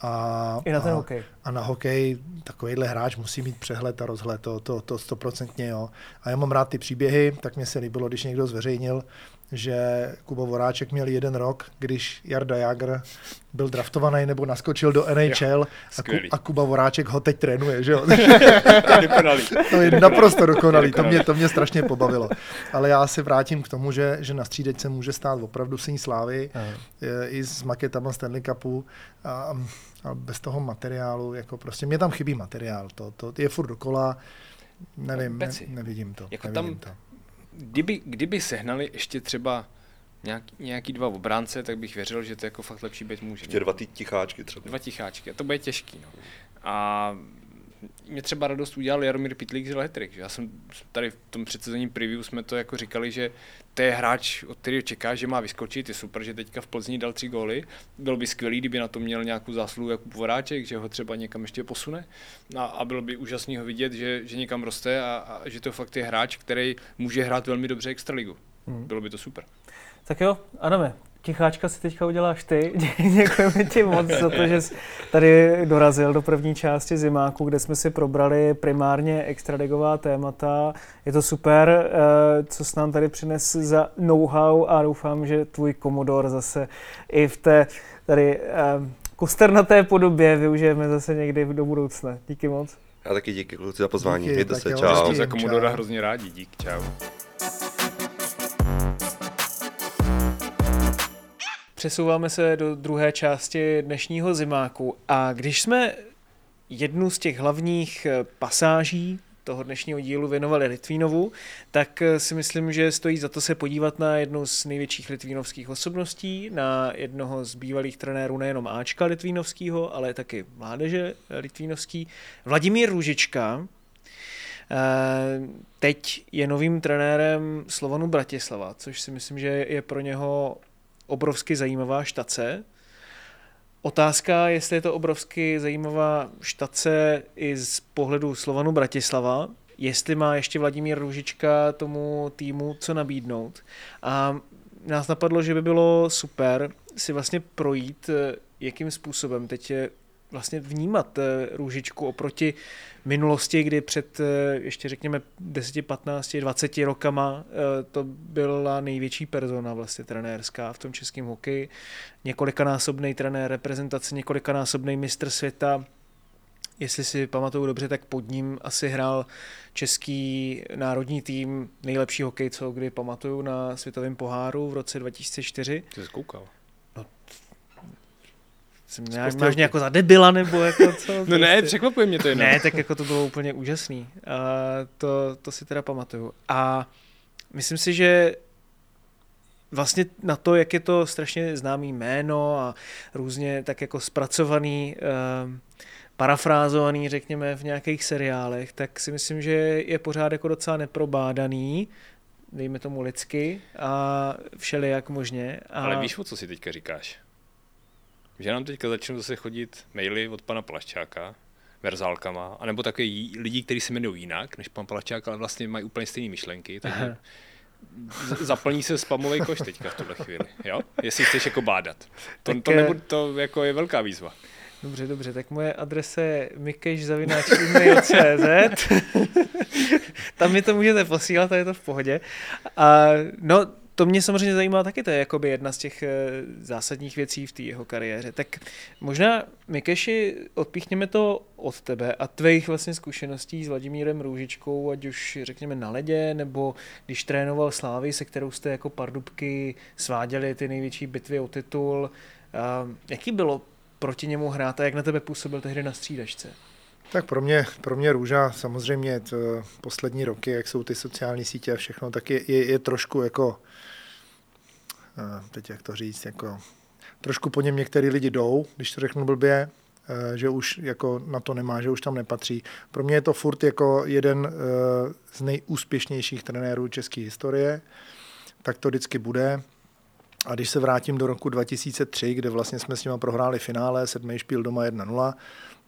Speaker 6: A,
Speaker 5: I na ten
Speaker 6: a,
Speaker 5: hokej.
Speaker 6: A na hokej takovýhle hráč musí mít přehled a rozhled, to, to, to stoprocentně jo. A já mám rád ty příběhy, tak mě se líbilo, když někdo zveřejnil, že Kuba Voráček měl jeden rok, když Jarda Jagr byl draftovaný nebo naskočil do NHL a, Ku, a Kuba Voráček ho teď trénuje, že jo? [LAUGHS] to je naprosto dokonalý, to mě, to mě strašně pobavilo. Ale já se vrátím k tomu, že, že na střídečce může stát opravdu syň slávy i s maketama Stanley Cupu. A, a bez toho materiálu, jako prostě mě tam chybí materiál, to, to je furt dokola, nevím, ne, nevidím to. Jako nevidím tam, to
Speaker 7: kdyby, kdyby sehnali ještě třeba nějaký, nějaký dva obránce, tak bych věřil, že to jako fakt lepší být může.
Speaker 8: Ještě dva ty ticháčky třeba.
Speaker 7: Dva ticháčky, a to bude těžký. No. A mě třeba radost udělal Jaromír Pitlík z Letrik. Já jsem tady v tom předsezení preview jsme to jako říkali, že to je hráč, od kterého čeká, že má vyskočit. Je super, že teďka v Plzni dal tři góly. Bylo by skvělý, kdyby na to měl nějakou zásluhu jako Voráček, že ho třeba někam ještě posune. A, a bylo by úžasný ho vidět, že, že někam roste a, a, že to fakt je hráč, který může hrát velmi dobře extraligu. Hmm. Bylo by to super.
Speaker 5: Tak jo, Adame, Ticháčka si teďka uděláš ty. [LAUGHS] Děkujeme ti moc za to, že jsi tady dorazil do první části Zimáku, kde jsme si probrali primárně extradigová témata. Je to super, eh, co jsi nám tady přines za know-how a doufám, že tvůj komodor zase i v té tady eh, kosternaté podobě využijeme zase někdy do budoucna. Díky moc.
Speaker 8: Já taky díky kluci za pozvání. Mějte se, čau.
Speaker 7: Za komodora hrozně rádi, dík, čau.
Speaker 5: Přesouváme se do druhé části dnešního zimáku. A když jsme jednu z těch hlavních eh, pasáží toho dnešního dílu věnovali Litvínovu, tak eh, si myslím, že stojí za to se podívat na jednu z největších litvínovských osobností, na jednoho z bývalých trenérů nejenom Ačka litvínovského, ale taky mládeže litvínovský, Vladimír Růžička, Eh, teď je novým trenérem Slovanu Bratislava, což si myslím, že je pro něho obrovsky zajímavá štace. Otázka, jestli je to obrovsky zajímavá štace i z pohledu Slovanu Bratislava, jestli má ještě Vladimír Růžička tomu týmu co nabídnout. A nás napadlo, že by bylo super si vlastně projít, eh, jakým způsobem teď je vlastně vnímat eh, růžičku oproti minulosti, kdy před eh, ještě řekněme 10, 15, 20 rokama eh, to byla největší persona vlastně trenérská v tom českém hokeji. Několikanásobný trenér reprezentace, několikanásobný mistr světa, jestli si pamatuju dobře, tak pod ním asi hrál český národní tým nejlepší hokej, co kdy pamatuju na světovém poháru v roce 2004.
Speaker 7: Ty jsi koukal.
Speaker 5: Jsem nějak, máš mě jako za debila, nebo jako [LAUGHS] co?
Speaker 7: no ne, prostě- překvapuje mě to jenom.
Speaker 5: Ne, tak jako to bylo úplně úžasný. A to, to si teda pamatuju. A myslím si, že vlastně na to, jak je to strašně známý jméno a různě tak jako zpracovaný, um, parafrázovaný, řekněme, v nějakých seriálech, tak si myslím, že je pořád jako docela neprobádaný, dejme tomu lidsky a všelijak možně. A...
Speaker 7: Ale víš, o co si teďka říkáš? Že nám teďka začnou zase chodit maily od pana Plaščáka, verzálkama, anebo také lidi, kteří se jmenují jinak než pan Plaščák, ale vlastně mají úplně stejné myšlenky, takže zaplní se spamový koš teďka v tuhle chvíli, jo? Jestli chceš jako bádat. To, tak, to, nebude, to jako je velká výzva.
Speaker 5: Dobře, dobře, tak moje adrese je mikeš.cz Tam mi to můžete posílat a je to v pohodě. A, no, to mě samozřejmě zajímá taky, to je jakoby jedna z těch eh, zásadních věcí v té jeho kariéře. Tak možná, Mikeši, odpíchněme to od tebe a tvých vlastně zkušeností s Vladimírem Růžičkou, ať už řekněme na ledě, nebo když trénoval Slávy, se kterou jste jako pardubky sváděli ty největší bitvy o titul. Jaký bylo proti němu hrát a jak na tebe působil tehdy na střídačce?
Speaker 6: Tak pro mě, pro mě Růža samozřejmě to poslední roky, jak jsou ty sociální sítě a všechno, tak je, je, je trošku jako teď jak to říct, jako trošku po něm některý lidi jdou, když to řeknu blbě, eh, že už jako na to nemá, že už tam nepatří. Pro mě je to furt jako jeden eh, z nejúspěšnějších trenérů české historie, tak to vždycky bude. A když se vrátím do roku 2003, kde vlastně jsme s nimi prohráli finále, sedmý špíl doma 1-0,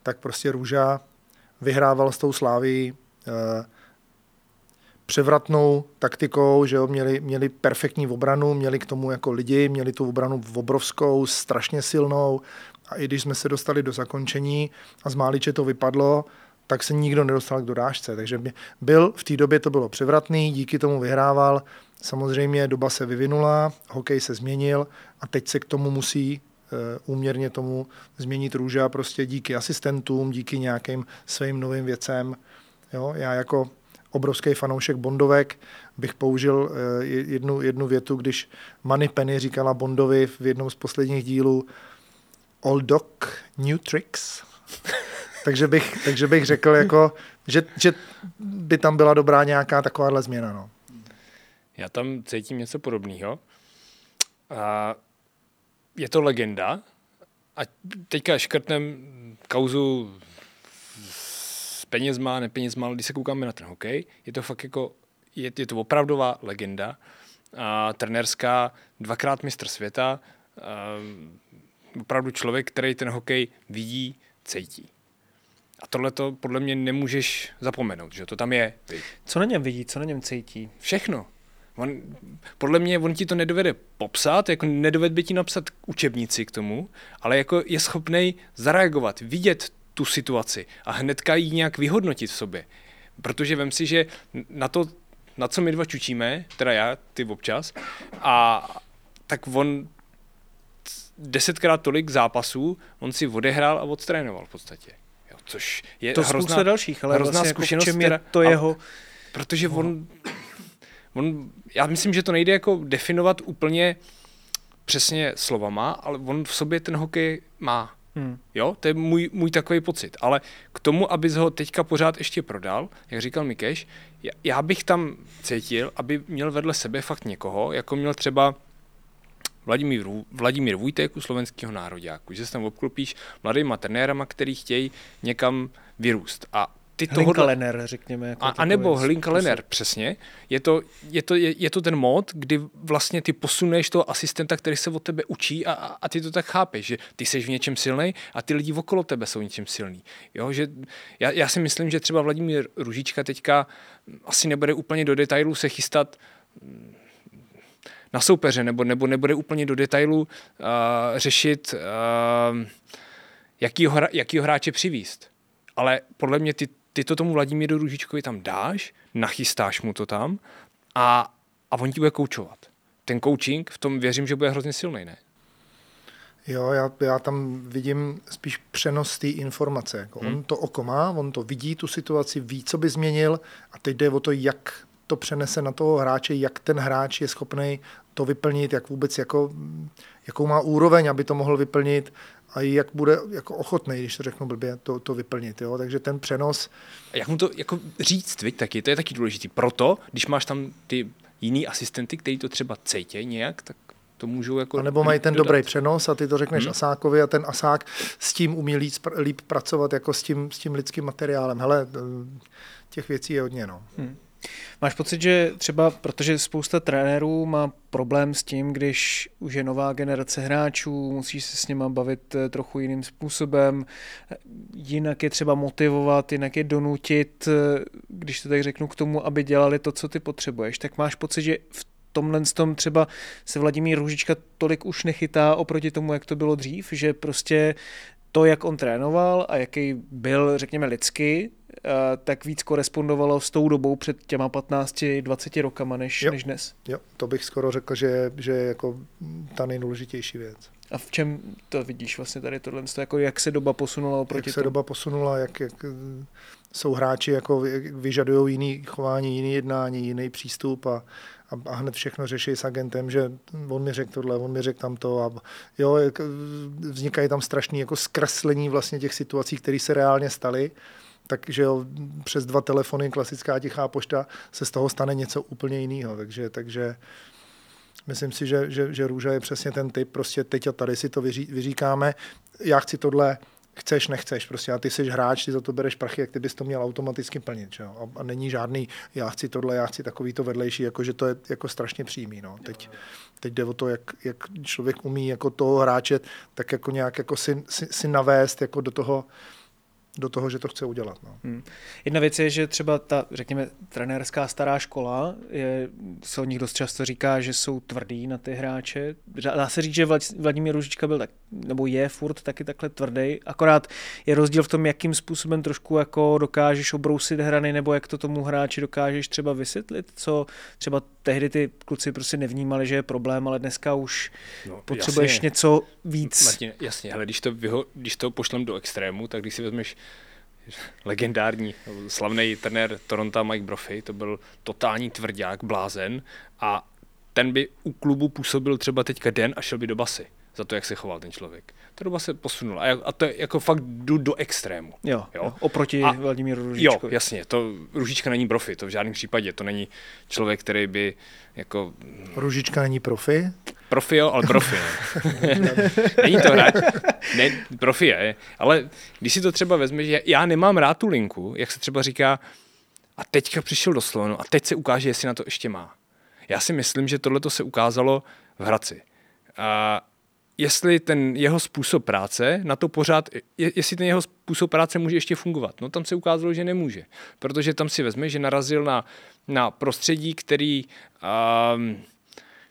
Speaker 6: tak prostě Růža vyhrával s tou Sláví eh, převratnou taktikou, že jo, měli, měli perfektní obranu, měli k tomu jako lidi, měli tu obranu obrovskou, strašně silnou a i když jsme se dostali do zakončení a z Máliče to vypadlo, tak se nikdo nedostal k dorážce. Takže byl, v té době to bylo převratný, díky tomu vyhrával. Samozřejmě doba se vyvinula, hokej se změnil a teď se k tomu musí úměrně tomu změnit růža prostě díky asistentům, díky nějakým svým novým věcem. Jo, já jako obrovský fanoušek Bondovek, bych použil eh, jednu, jednu větu, když Money Penny říkala Bondovi v jednom z posledních dílů Old Dog, New Tricks. [LAUGHS] takže, bych, takže bych řekl, jako, že, že by tam byla dobrá nějaká takováhle změna. No.
Speaker 7: Já tam cítím něco podobného. A je to legenda. A teďka škrtnem kauzu penězma, nepenězma, ale když se koukáme na ten hokej, je to fakt jako, je, je to opravdová legenda. A trenérská, dvakrát mistr světa, a opravdu člověk, který ten hokej vidí, cítí. A tohle to podle mě nemůžeš zapomenout, že to tam je.
Speaker 5: Co na něm vidí, co na něm cítí?
Speaker 7: Všechno. On, podle mě on ti to nedovede popsat, jako nedovede by ti napsat učebnici k tomu, ale jako je schopný zareagovat, vidět tu situaci a hnedka ji nějak vyhodnotit v sobě. Protože vem si, že na to, na co my dva čučíme, teda já, ty občas, a tak on desetkrát tolik zápasů on si odehrál a odtrénoval v podstatě. Jo, což je
Speaker 5: to
Speaker 7: hrozná,
Speaker 5: dalších, ale
Speaker 7: hrozná
Speaker 5: vlastně
Speaker 7: zkušenost.
Speaker 5: Jako je to jeho...
Speaker 7: Protože on, on, já myslím, že to nejde jako definovat úplně přesně slovama, ale on v sobě ten hokej má Hmm. Jo, to je můj, můj takový pocit. Ale k tomu, abys ho teďka pořád ještě prodal, jak říkal Mikeš, já, já bych tam cítil, aby měl vedle sebe fakt někoho, jako měl třeba Vladimír, Vladimír Vujtek u slovenského nároďáku, že se tam obklopíš mladýma trenérama, který chtějí někam vyrůst. A
Speaker 5: ty Hlinka. Lenner, řekněme. Jako
Speaker 7: a, a nebo Hlinka Lenner, přesně. Je to, je, to, je, je to ten mod, kdy vlastně ty posuneš toho asistenta, který se od tebe učí a, a, a ty to tak chápeš, že ty jsi v něčem silný a ty lidi okolo tebe jsou něčem silný. Jo, že já, já si myslím, že třeba Vladimír Ružička teďka asi nebude úplně do detailů se chystat na soupeře, nebo, nebo nebude úplně do detailu uh, řešit, uh, jakýho, hra, jakýho hráče přivíst. Ale podle mě ty, ty to tomu Vladimíru Ružičkovi tam dáš, nachystáš mu to tam a, a on ti bude koučovat. Ten coaching, v tom věřím, že bude hrozně silný, ne?
Speaker 6: Jo, já, já tam vidím spíš přenos té informace. Jako hmm. On to oko má, on to vidí, tu situaci, ví, co by změnil a teď jde o to, jak to přenese na toho hráče, jak ten hráč je schopný to vyplnit, jak vůbec jako, jakou má úroveň, aby to mohl vyplnit a jak bude jako ochotný, když to řeknu blbě, to, to vyplnit. Jo? Takže ten přenos...
Speaker 7: A jak mu to jako říct, viď, taky, to je taky důležitý. Proto, když máš tam ty jiný asistenty, kteří to třeba cejtějí nějak, tak to můžou jako...
Speaker 6: A nebo mají ten dodat. dobrý přenos a ty to řekneš hmm. Asákovi a ten Asák s tím umí líp, líp pracovat jako s tím, s tím lidským materiálem. Hele, těch věcí je hodně, no. Hmm.
Speaker 5: Máš pocit, že třeba, protože spousta trenérů má problém s tím, když už je nová generace hráčů, musí se s nima bavit eh, trochu jiným způsobem, jinak je třeba motivovat, jinak je donutit, eh, když to tak řeknu, k tomu, aby dělali to, co ty potřebuješ, tak máš pocit, že v tomhle tom třeba se Vladimír Růžička tolik už nechytá oproti tomu, jak to bylo dřív, že prostě to, jak on trénoval a jaký byl, řekněme, lidsky, eh, tak víc korespondovalo s tou dobou před těma 15-20 rokama než,
Speaker 6: jo.
Speaker 5: než dnes.
Speaker 6: Jo, to bych skoro řekl, že, že je jako ta nejdůležitější věc.
Speaker 5: A v čem to vidíš vlastně tady tohle, jako jak se doba posunula oproti
Speaker 6: Jak se tomu? doba posunula, jak, jak jsou hráči, jako vyžadují jiný chování, jiný jednání, jiný přístup a, a, a hned všechno řeší s agentem, že on mi řekl tohle, on mi řekl tamto a jo, vznikají tam strašné jako zkreslení vlastně těch situací, které se reálně staly, takže jo, přes dva telefony, klasická tichá pošta, se z toho stane něco úplně jiného, takže, takže myslím si, že, že, že Růža je přesně ten typ, prostě teď a tady si to vyří, vyříkáme, já chci tohle, chceš, nechceš, prostě a ty jsi hráč, ty za to bereš prachy, jak ty bys to měl automaticky plnit, že? A, a, není žádný, já chci tohle, já chci takový to vedlejší, jako že to je jako strašně přímý, no. Teď, teď jde o to, jak, jak člověk umí jako toho hráče, tak jako nějak jako si, si, si navést jako do toho, do toho, že to chce udělat. No. Hmm.
Speaker 5: Jedna věc je, že třeba ta, řekněme, trenérská stará škola, je, se o nich dost často říká, že jsou tvrdý na ty hráče. Dá se říct, že Vladimír Ružička byl tak, nebo je furt taky takhle tvrdý, akorát je rozdíl v tom, jakým způsobem trošku jako dokážeš obrousit hrany, nebo jak to tomu hráči dokážeš třeba vysvětlit, co třeba tehdy ty kluci prostě nevnímali, že je problém, ale dneska už no, potřebuješ jasně. něco víc.
Speaker 7: Martin, jasně, ale když to, vyho, když to pošlem do extrému, tak když si vezmeš legendární, slavný trenér Toronto Mike Brophy, to byl totální tvrdák, blázen. A ten by u klubu působil třeba teďka den a šel by do basy za to, jak se choval ten člověk. Ta doba se posunula. A, a to je jako fakt jdu do extrému.
Speaker 5: Jo, jo. oproti a, Vladimíru Ružičkovi.
Speaker 7: Jo, jasně. To, Ružička není profi, to v žádném případě. To není člověk, který by jako...
Speaker 6: Ružička není profi?
Speaker 7: Profi jo, ale profi ne. [LAUGHS] není to hráč. Ne, profi je. Ale když si to třeba vezmeš, že já nemám rád tu linku, jak se třeba říká, a teďka přišel do Slovenu a teď se ukáže, jestli na to ještě má. Já si myslím, že tohle se ukázalo v Hradci. A jestli ten jeho způsob práce na to pořád, jestli ten jeho způsob práce může ještě fungovat. No tam se ukázalo, že nemůže, protože tam si vezme, že narazil na, na prostředí, který, um,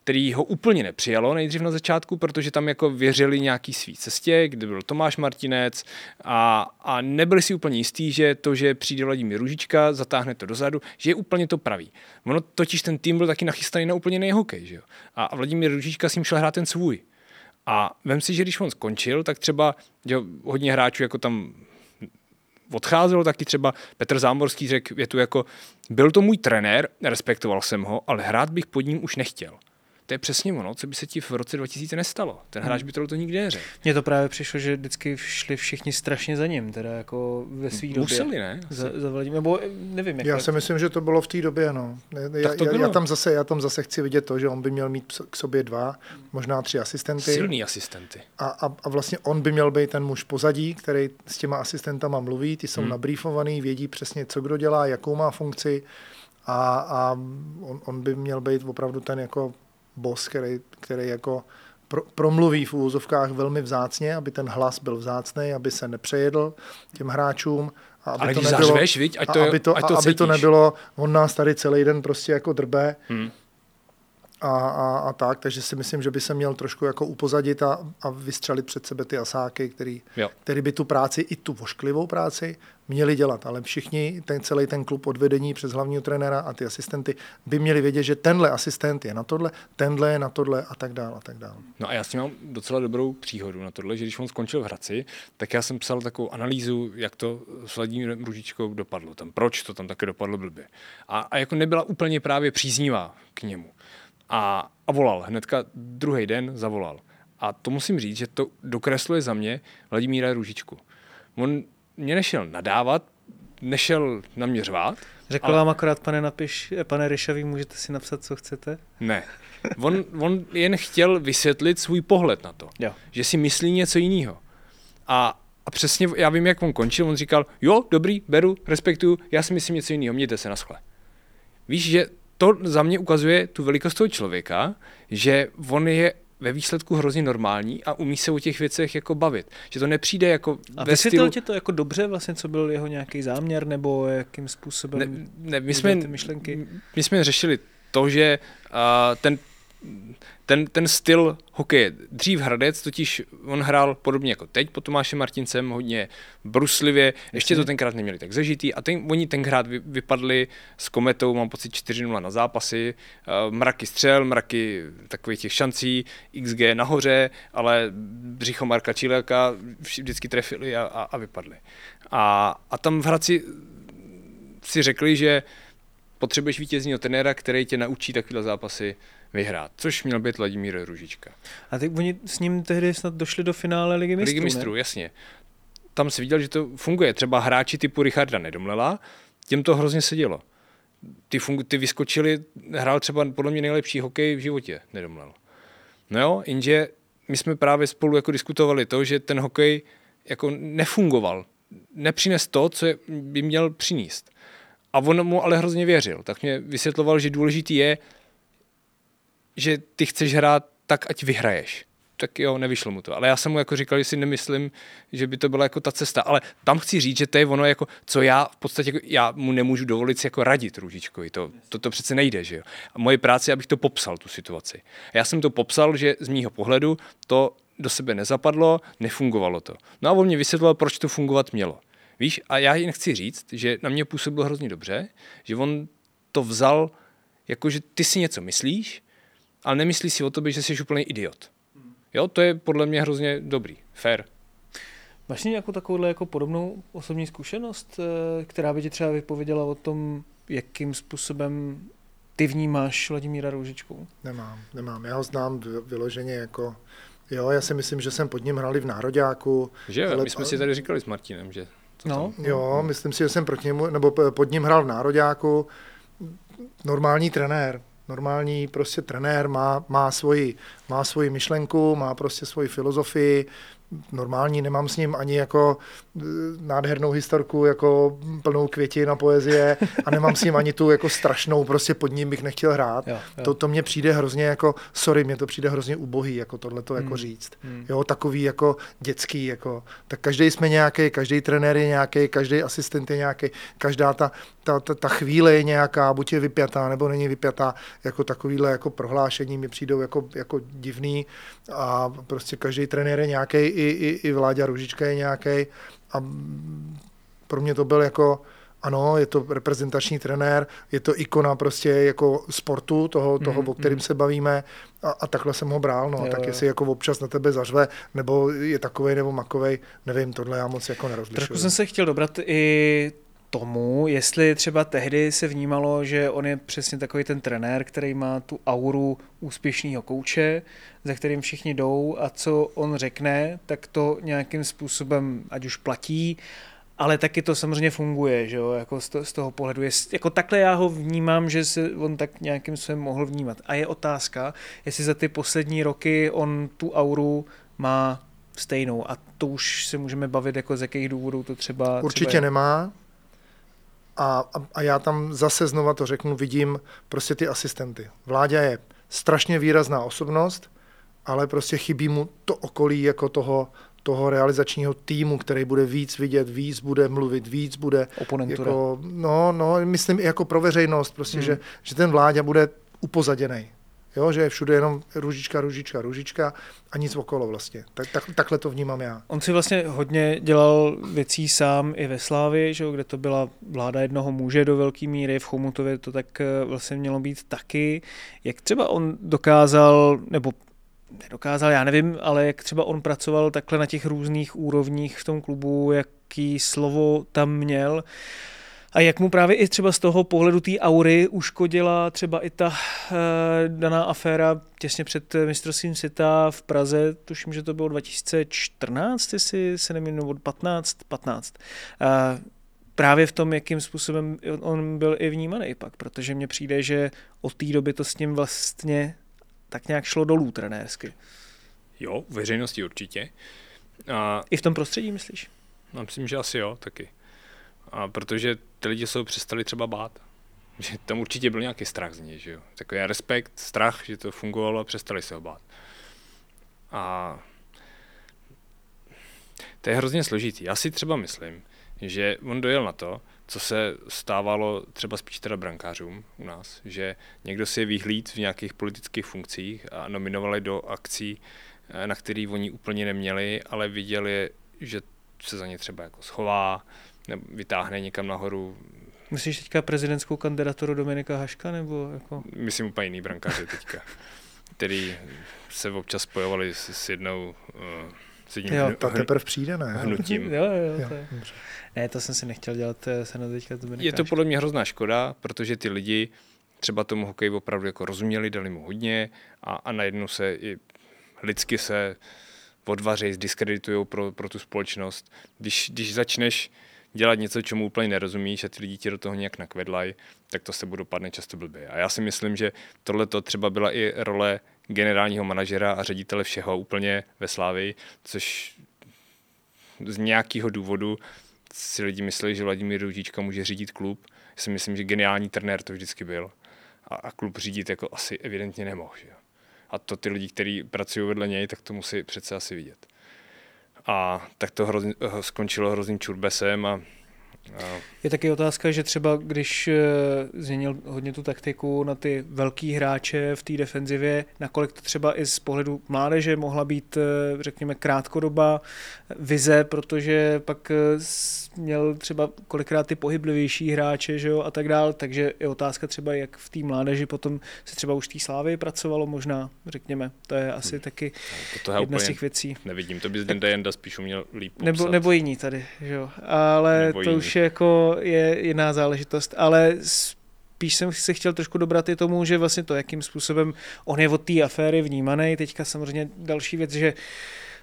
Speaker 7: který ho úplně nepřijalo nejdřív na začátku, protože tam jako věřili nějaký svý cestě, kde byl Tomáš Martinec a, a nebyli si úplně jistý, že to, že přijde Vladimír Ružička, zatáhne to dozadu, že je úplně to pravý. Ono totiž ten tým byl taky nachystaný na úplně nejhokej, že jo? A Vladimír Ružička s ním šel hrát ten svůj. A vem si, že když on skončil, tak třeba že hodně hráčů jako tam odcházelo, taky třeba Petr Zámorský řekl tu jako, byl to můj trenér, respektoval jsem ho, ale hrát bych pod ním už nechtěl. To je přesně ono, co by se ti v roce 2000 nestalo. Ten hráč by to, to nikdy neřekl.
Speaker 5: Mně to právě přišlo, že vždycky šli všichni strašně za ním, teda jako ve svý době.
Speaker 7: Museli, ne?
Speaker 5: Za, za Vladimir, nebo nevím, jak
Speaker 6: Já
Speaker 5: to-
Speaker 6: si myslím, že to bylo v té době, no. Já,
Speaker 7: to
Speaker 6: já,
Speaker 7: bylo.
Speaker 6: já, tam zase, já tam zase chci vidět to, že on by měl mít k sobě dva, možná tři asistenty.
Speaker 7: Silný asistenty.
Speaker 6: A, a, a vlastně on by měl být ten muž pozadí, který s těma asistentama mluví, ty jsou hmm. nabrýfovaný, vědí přesně, co kdo dělá, jakou má funkci a, a on, on by měl být opravdu ten jako boss, který, který jako pro, promluví v úvozovkách velmi vzácně, aby ten hlas byl vzácný, aby se nepřejedl těm hráčům. A aby
Speaker 7: Ale
Speaker 6: to
Speaker 7: když
Speaker 6: nebylo,
Speaker 7: zařveš, viď, ať
Speaker 6: a
Speaker 7: to-
Speaker 6: aby to,
Speaker 7: ať to
Speaker 6: a aby to
Speaker 7: cítíš.
Speaker 6: nebylo, on nás tady celý den prostě jako drbe,
Speaker 7: Hmm.
Speaker 6: A, a, a tak, takže si myslím, že by se měl trošku jako upozadit a, a vystřelit před sebe ty asáky, který,
Speaker 7: Jo.
Speaker 6: který by tu práci, i tu vošklivou práci, měli dělat. Ale všichni, ten celý ten klub od vedení přes hlavního trenéra a ty asistenty by měli vědět, že tenhle asistent je na tohle, tenhle je na tohle a tak dál a tak dál.
Speaker 7: No a já s tím mám docela dobrou příhodu na tohle, že když on skončil v Hradci, tak já jsem psal takovou analýzu, jak to s Vladimírem Ružičkou dopadlo, tam proč to tam taky dopadlo blbě. A, a jako nebyla úplně právě příznivá k němu. A, a volal, hnedka druhý den zavolal. A to musím říct, že to dokresluje za mě Vladimíra Ružičku. On mě nešel nadávat, nešel na mě řvát.
Speaker 5: Řekl
Speaker 7: ale-
Speaker 5: vám akorát, pane, napiš, pane Ryšavý, můžete si napsat, co chcete?
Speaker 7: Ne. On, on jen chtěl vysvětlit svůj pohled na to.
Speaker 5: Jo.
Speaker 7: Že si myslí něco jiného. A, a přesně, já vím, jak on končil, on říkal, jo, dobrý, beru, respektuju, já si myslím něco jiného, mějte se na schle. Víš, že to za mě ukazuje tu velikost toho člověka, že on je ve výsledku hrozně normální a umí se o těch věcech jako bavit. Že to nepřijde jako
Speaker 5: A
Speaker 7: ve stylu...
Speaker 5: ti to jako dobře, vlastně, co byl jeho nějaký záměr, nebo jakým způsobem
Speaker 7: Ne, ne my, jsme,
Speaker 5: ty myšlenky?
Speaker 7: my jsme řešili to, že uh, ten, ten, ten styl hokeje, dřív Hradec, totiž on hrál podobně jako teď pod Tomášem Martincem, hodně bruslivě, ještě to tenkrát neměli tak zažitý. A ten, oni tenkrát vy, vypadli s Kometou, mám pocit 4-0 na zápasy, uh, mraky střel, mraky takových těch šancí, XG nahoře, ale břicho Marka Čileaka vždycky trefili a, a, a vypadli. A, a tam v Hradci si řekli, že potřebuješ vítězního trenéra, který tě naučí takovéhle zápasy vyhrát, což měl být Vladimír Ružička.
Speaker 5: A teď oni s ním tehdy snad došli do finále Ligy mistrů,
Speaker 7: Ligy mistrů,
Speaker 5: ne?
Speaker 7: jasně. Tam si viděl, že to funguje. Třeba hráči typu Richarda Nedomlela, těm to hrozně sedělo. Ty, fungu, ty vyskočili, hrál třeba podle mě nejlepší hokej v životě, Nedomlel. No jo, jenže my jsme právě spolu jako diskutovali to, že ten hokej jako nefungoval. Nepřines to, co je, by měl přinést. A on mu ale hrozně věřil. Tak mě vysvětloval, že důležitý je, že ty chceš hrát tak, ať vyhraješ. Tak jo, nevyšlo mu to. Ale já jsem mu jako říkal, že si nemyslím, že by to byla jako ta cesta. Ale tam chci říct, že to je ono, jako, co já v podstatě, jako, já mu nemůžu dovolit si jako radit Růžičkovi. To, to, to přece nejde, že jo. A moje práce abych to popsal, tu situaci. Já jsem to popsal, že z mýho pohledu to do sebe nezapadlo, nefungovalo to. No a on mě vysvětloval, proč to fungovat mělo. Víš, a já jen chci říct, že na mě působilo hrozně dobře, že on to vzal jako, že ty si něco myslíš, ale nemyslíš si o tobě, že jsi úplný idiot. Jo, to je podle mě hrozně dobrý, fair.
Speaker 5: Máš nějakou takovouhle jako podobnou osobní zkušenost, eh, která by ti třeba vypověděla o tom, jakým způsobem ty vnímáš Vladimíra Roužičku?
Speaker 6: Nemám, nemám. Já ho znám vy- vyloženě jako, jo, já si myslím, že jsem pod ním hrali v Nároďáku.
Speaker 7: Že
Speaker 6: ale-
Speaker 7: my jsme si tady říkali s Martinem, že to
Speaker 5: No,
Speaker 6: Jo, myslím si, že jsem proti němu, nebo pod ním hrál v Nároďáku. Normální trenér, normální prostě trenér, má, má, svoji, má svoji myšlenku, má prostě svoji filozofii, normální, nemám s ním ani jako eh, nádhernou historku, jako plnou květin a poezie a nemám s ním ani tu jako strašnou, prostě pod ním bych nechtěl hrát.
Speaker 5: Jo, jo.
Speaker 6: To, to mně přijde hrozně jako, sorry, mně to přijde hrozně ubohý, jako tohle to
Speaker 5: Hmm.
Speaker 6: jako říct. Jo, takový jako dětský, jako, tak každý jsme nějaký, každý trenér je nějaký, každý asistent je nějaký, každá ta, ta, ta, ta chvíle je nějaká, buď je vypjatá, nebo není vypjatá, jako takovýhle jako prohlášení mi přijdou jako, jako divný. A prostě každý trenér je nějaký, i, i, i Vláďa Ružička je nějaký. A mm, pro mě to byl jako, ano, je to reprezentační trenér, je to ikona prostě jako sportu, toho, toho o kterým se bavíme. A, a takhle jsem ho bral, no,
Speaker 5: Jo,
Speaker 6: tak jestli jako občas na tebe zařve, nebo je takovej nebo makovej, nevím, tohle já moc jako nerozlišuju.
Speaker 5: Trošku jsem se chtěl dobrat i tomu, jestli třeba tehdy se vnímalo, že on je přesně takový ten trenér, který má tu auru úspěšného kouče, za kterým všichni jdou a co on řekne, tak to nějakým způsobem ať už platí, ale taky to samozřejmě funguje, že jo, jako z, to, z toho pohledu. Je, jako takhle já ho vnímám, že se on tak nějakým způsobem mohl vnímat. A je otázka, jestli za ty poslední roky on tu auru má stejnou a to už se můžeme bavit, jako z jakých důvodů to třeba...
Speaker 6: Určitě
Speaker 5: třeba
Speaker 6: nemá. A, a, a já tam zase znova to řeknu, vidím prostě ty asistenty. Vláďa je strašně výrazná osobnost, ale prostě chybí mu to okolí jako toho, toho realizačního týmu, který bude víc vidět, víc bude mluvit, víc bude...
Speaker 5: Oponentura.
Speaker 6: Jako, no, no, myslím i jako pro veřejnost, prostě,
Speaker 5: Hmm.
Speaker 6: že, že ten vláďa bude upozaděný. Jo, že je všude jenom růžička, růžička, růžička a nic okolo vlastně. Tak, tak, takhle to vnímám já.
Speaker 5: On si vlastně hodně dělal věcí sám i ve Slávě, že jo, kde to byla vláda jednoho muže do velké míry, v Chomutově to tak eh, vlastně mělo být taky. Jak třeba on dokázal, nebo nedokázal, já nevím, ale jak třeba on pracoval takhle na těch různých úrovních v tom klubu, jaký slovo tam měl, a jak mu právě i třeba z toho pohledu té aury uškodila třeba i ta uh, daná aféra těsně před eh, mistrovstvím světa v Praze, tuším, že to bylo 2014, jestli se nemýlím, nebo 15, 15. Uh, právě v tom, jakým způsobem on byl i vnímaný pak, protože mně přijde, že od té doby to s ním vlastně tak nějak šlo dolů trenérsky.
Speaker 7: Jo, veřejnosti určitě. A
Speaker 5: I v tom prostředí, myslíš?
Speaker 7: no, myslím, že asi jo, taky. A protože ty lidi se ho přestali třeba bát. Že tam určitě byl nějaký strach z něj, že jo. Takový respekt, strach, že to fungovalo a přestali se ho bát. A to je hrozně složitý. Já si třeba myslím, že on dojel na to, co se stávalo třeba spíš teda brankářům u nás, že někdo si je vyhlíd v nějakých politických funkcích a nominovali do akcí, eh, na který oni úplně neměli, ale viděli, že se za ně třeba jako schová, vytáhne někam nahoru,
Speaker 5: Myslíš teďka prezidentskou kandidaturu Dominika Haška, nebo jako...
Speaker 7: myslím úplně jiný brankáře teďka, který se občas spojovali s, s jednou uh, s jedním
Speaker 5: Jo,
Speaker 7: hnu-
Speaker 6: Ta teprve přijde, ne?
Speaker 7: hnutím.
Speaker 5: Jo, jo,
Speaker 6: Jo,
Speaker 5: to je. Ne, to jsem si nechtěl dělat, eh, se na teďka to
Speaker 7: Je to podle mě hrozná škoda, protože ty lidi třeba tomu hokeji opravdu jako rozuměli, dali mu hodně a, a najednou se i lidsky se odvařejí, zdiskreditují pro, pro tu společnost. Když, když začneš dělat něco, čemu úplně nerozumíš a ty lidi ti do toho nějak nakvedlají, tak to se bude dopadne často blbě. A já si myslím, že tohle to třeba byla i role generálního manažera a ředitele všeho úplně ve Slávii, což z nějakého důvodu si lidi mysleli, že Vladimír Růžička může řídit klub. Já si myslím, že geniální trenér to vždycky byl. A, a klub řídit jako asi evidentně nemohl. Že? A to ty lidi, kteří pracují vedle něj, tak to musí přece asi vidět. A tak to hrozně, eh, skončilo hrozným čurbesem a, a
Speaker 5: Je taky otázka, že třeba když eh, změnil hodně tu taktiku na ty velký hráče v té defenzivě, nakolik to třeba i z pohledu mládeže mohla být, eh, řekněme, krátkodoba vize, protože pak eh, měl třeba kolikrát ty pohyblivější hráče že jo, a tak dál, takže je otázka třeba, jak v té mládeži potom se třeba už té slávy pracovalo možná, řekněme. To je asi taky
Speaker 7: to,
Speaker 5: jedna z těch věcí.
Speaker 7: nevidím. To by Zdenda Jenda spíš uměl líp popsat.
Speaker 5: Nebo, nebo jiní tady, že jo. Ale
Speaker 7: Nebo
Speaker 5: to
Speaker 7: jiní.
Speaker 5: už je jako je jiná záležitost. Ale spíš jsem se chtěl trošku dobrat i tomu, že vlastně to, jakým způsobem on je od té aféry vnímaný. Teďka samozřejmě další věc, že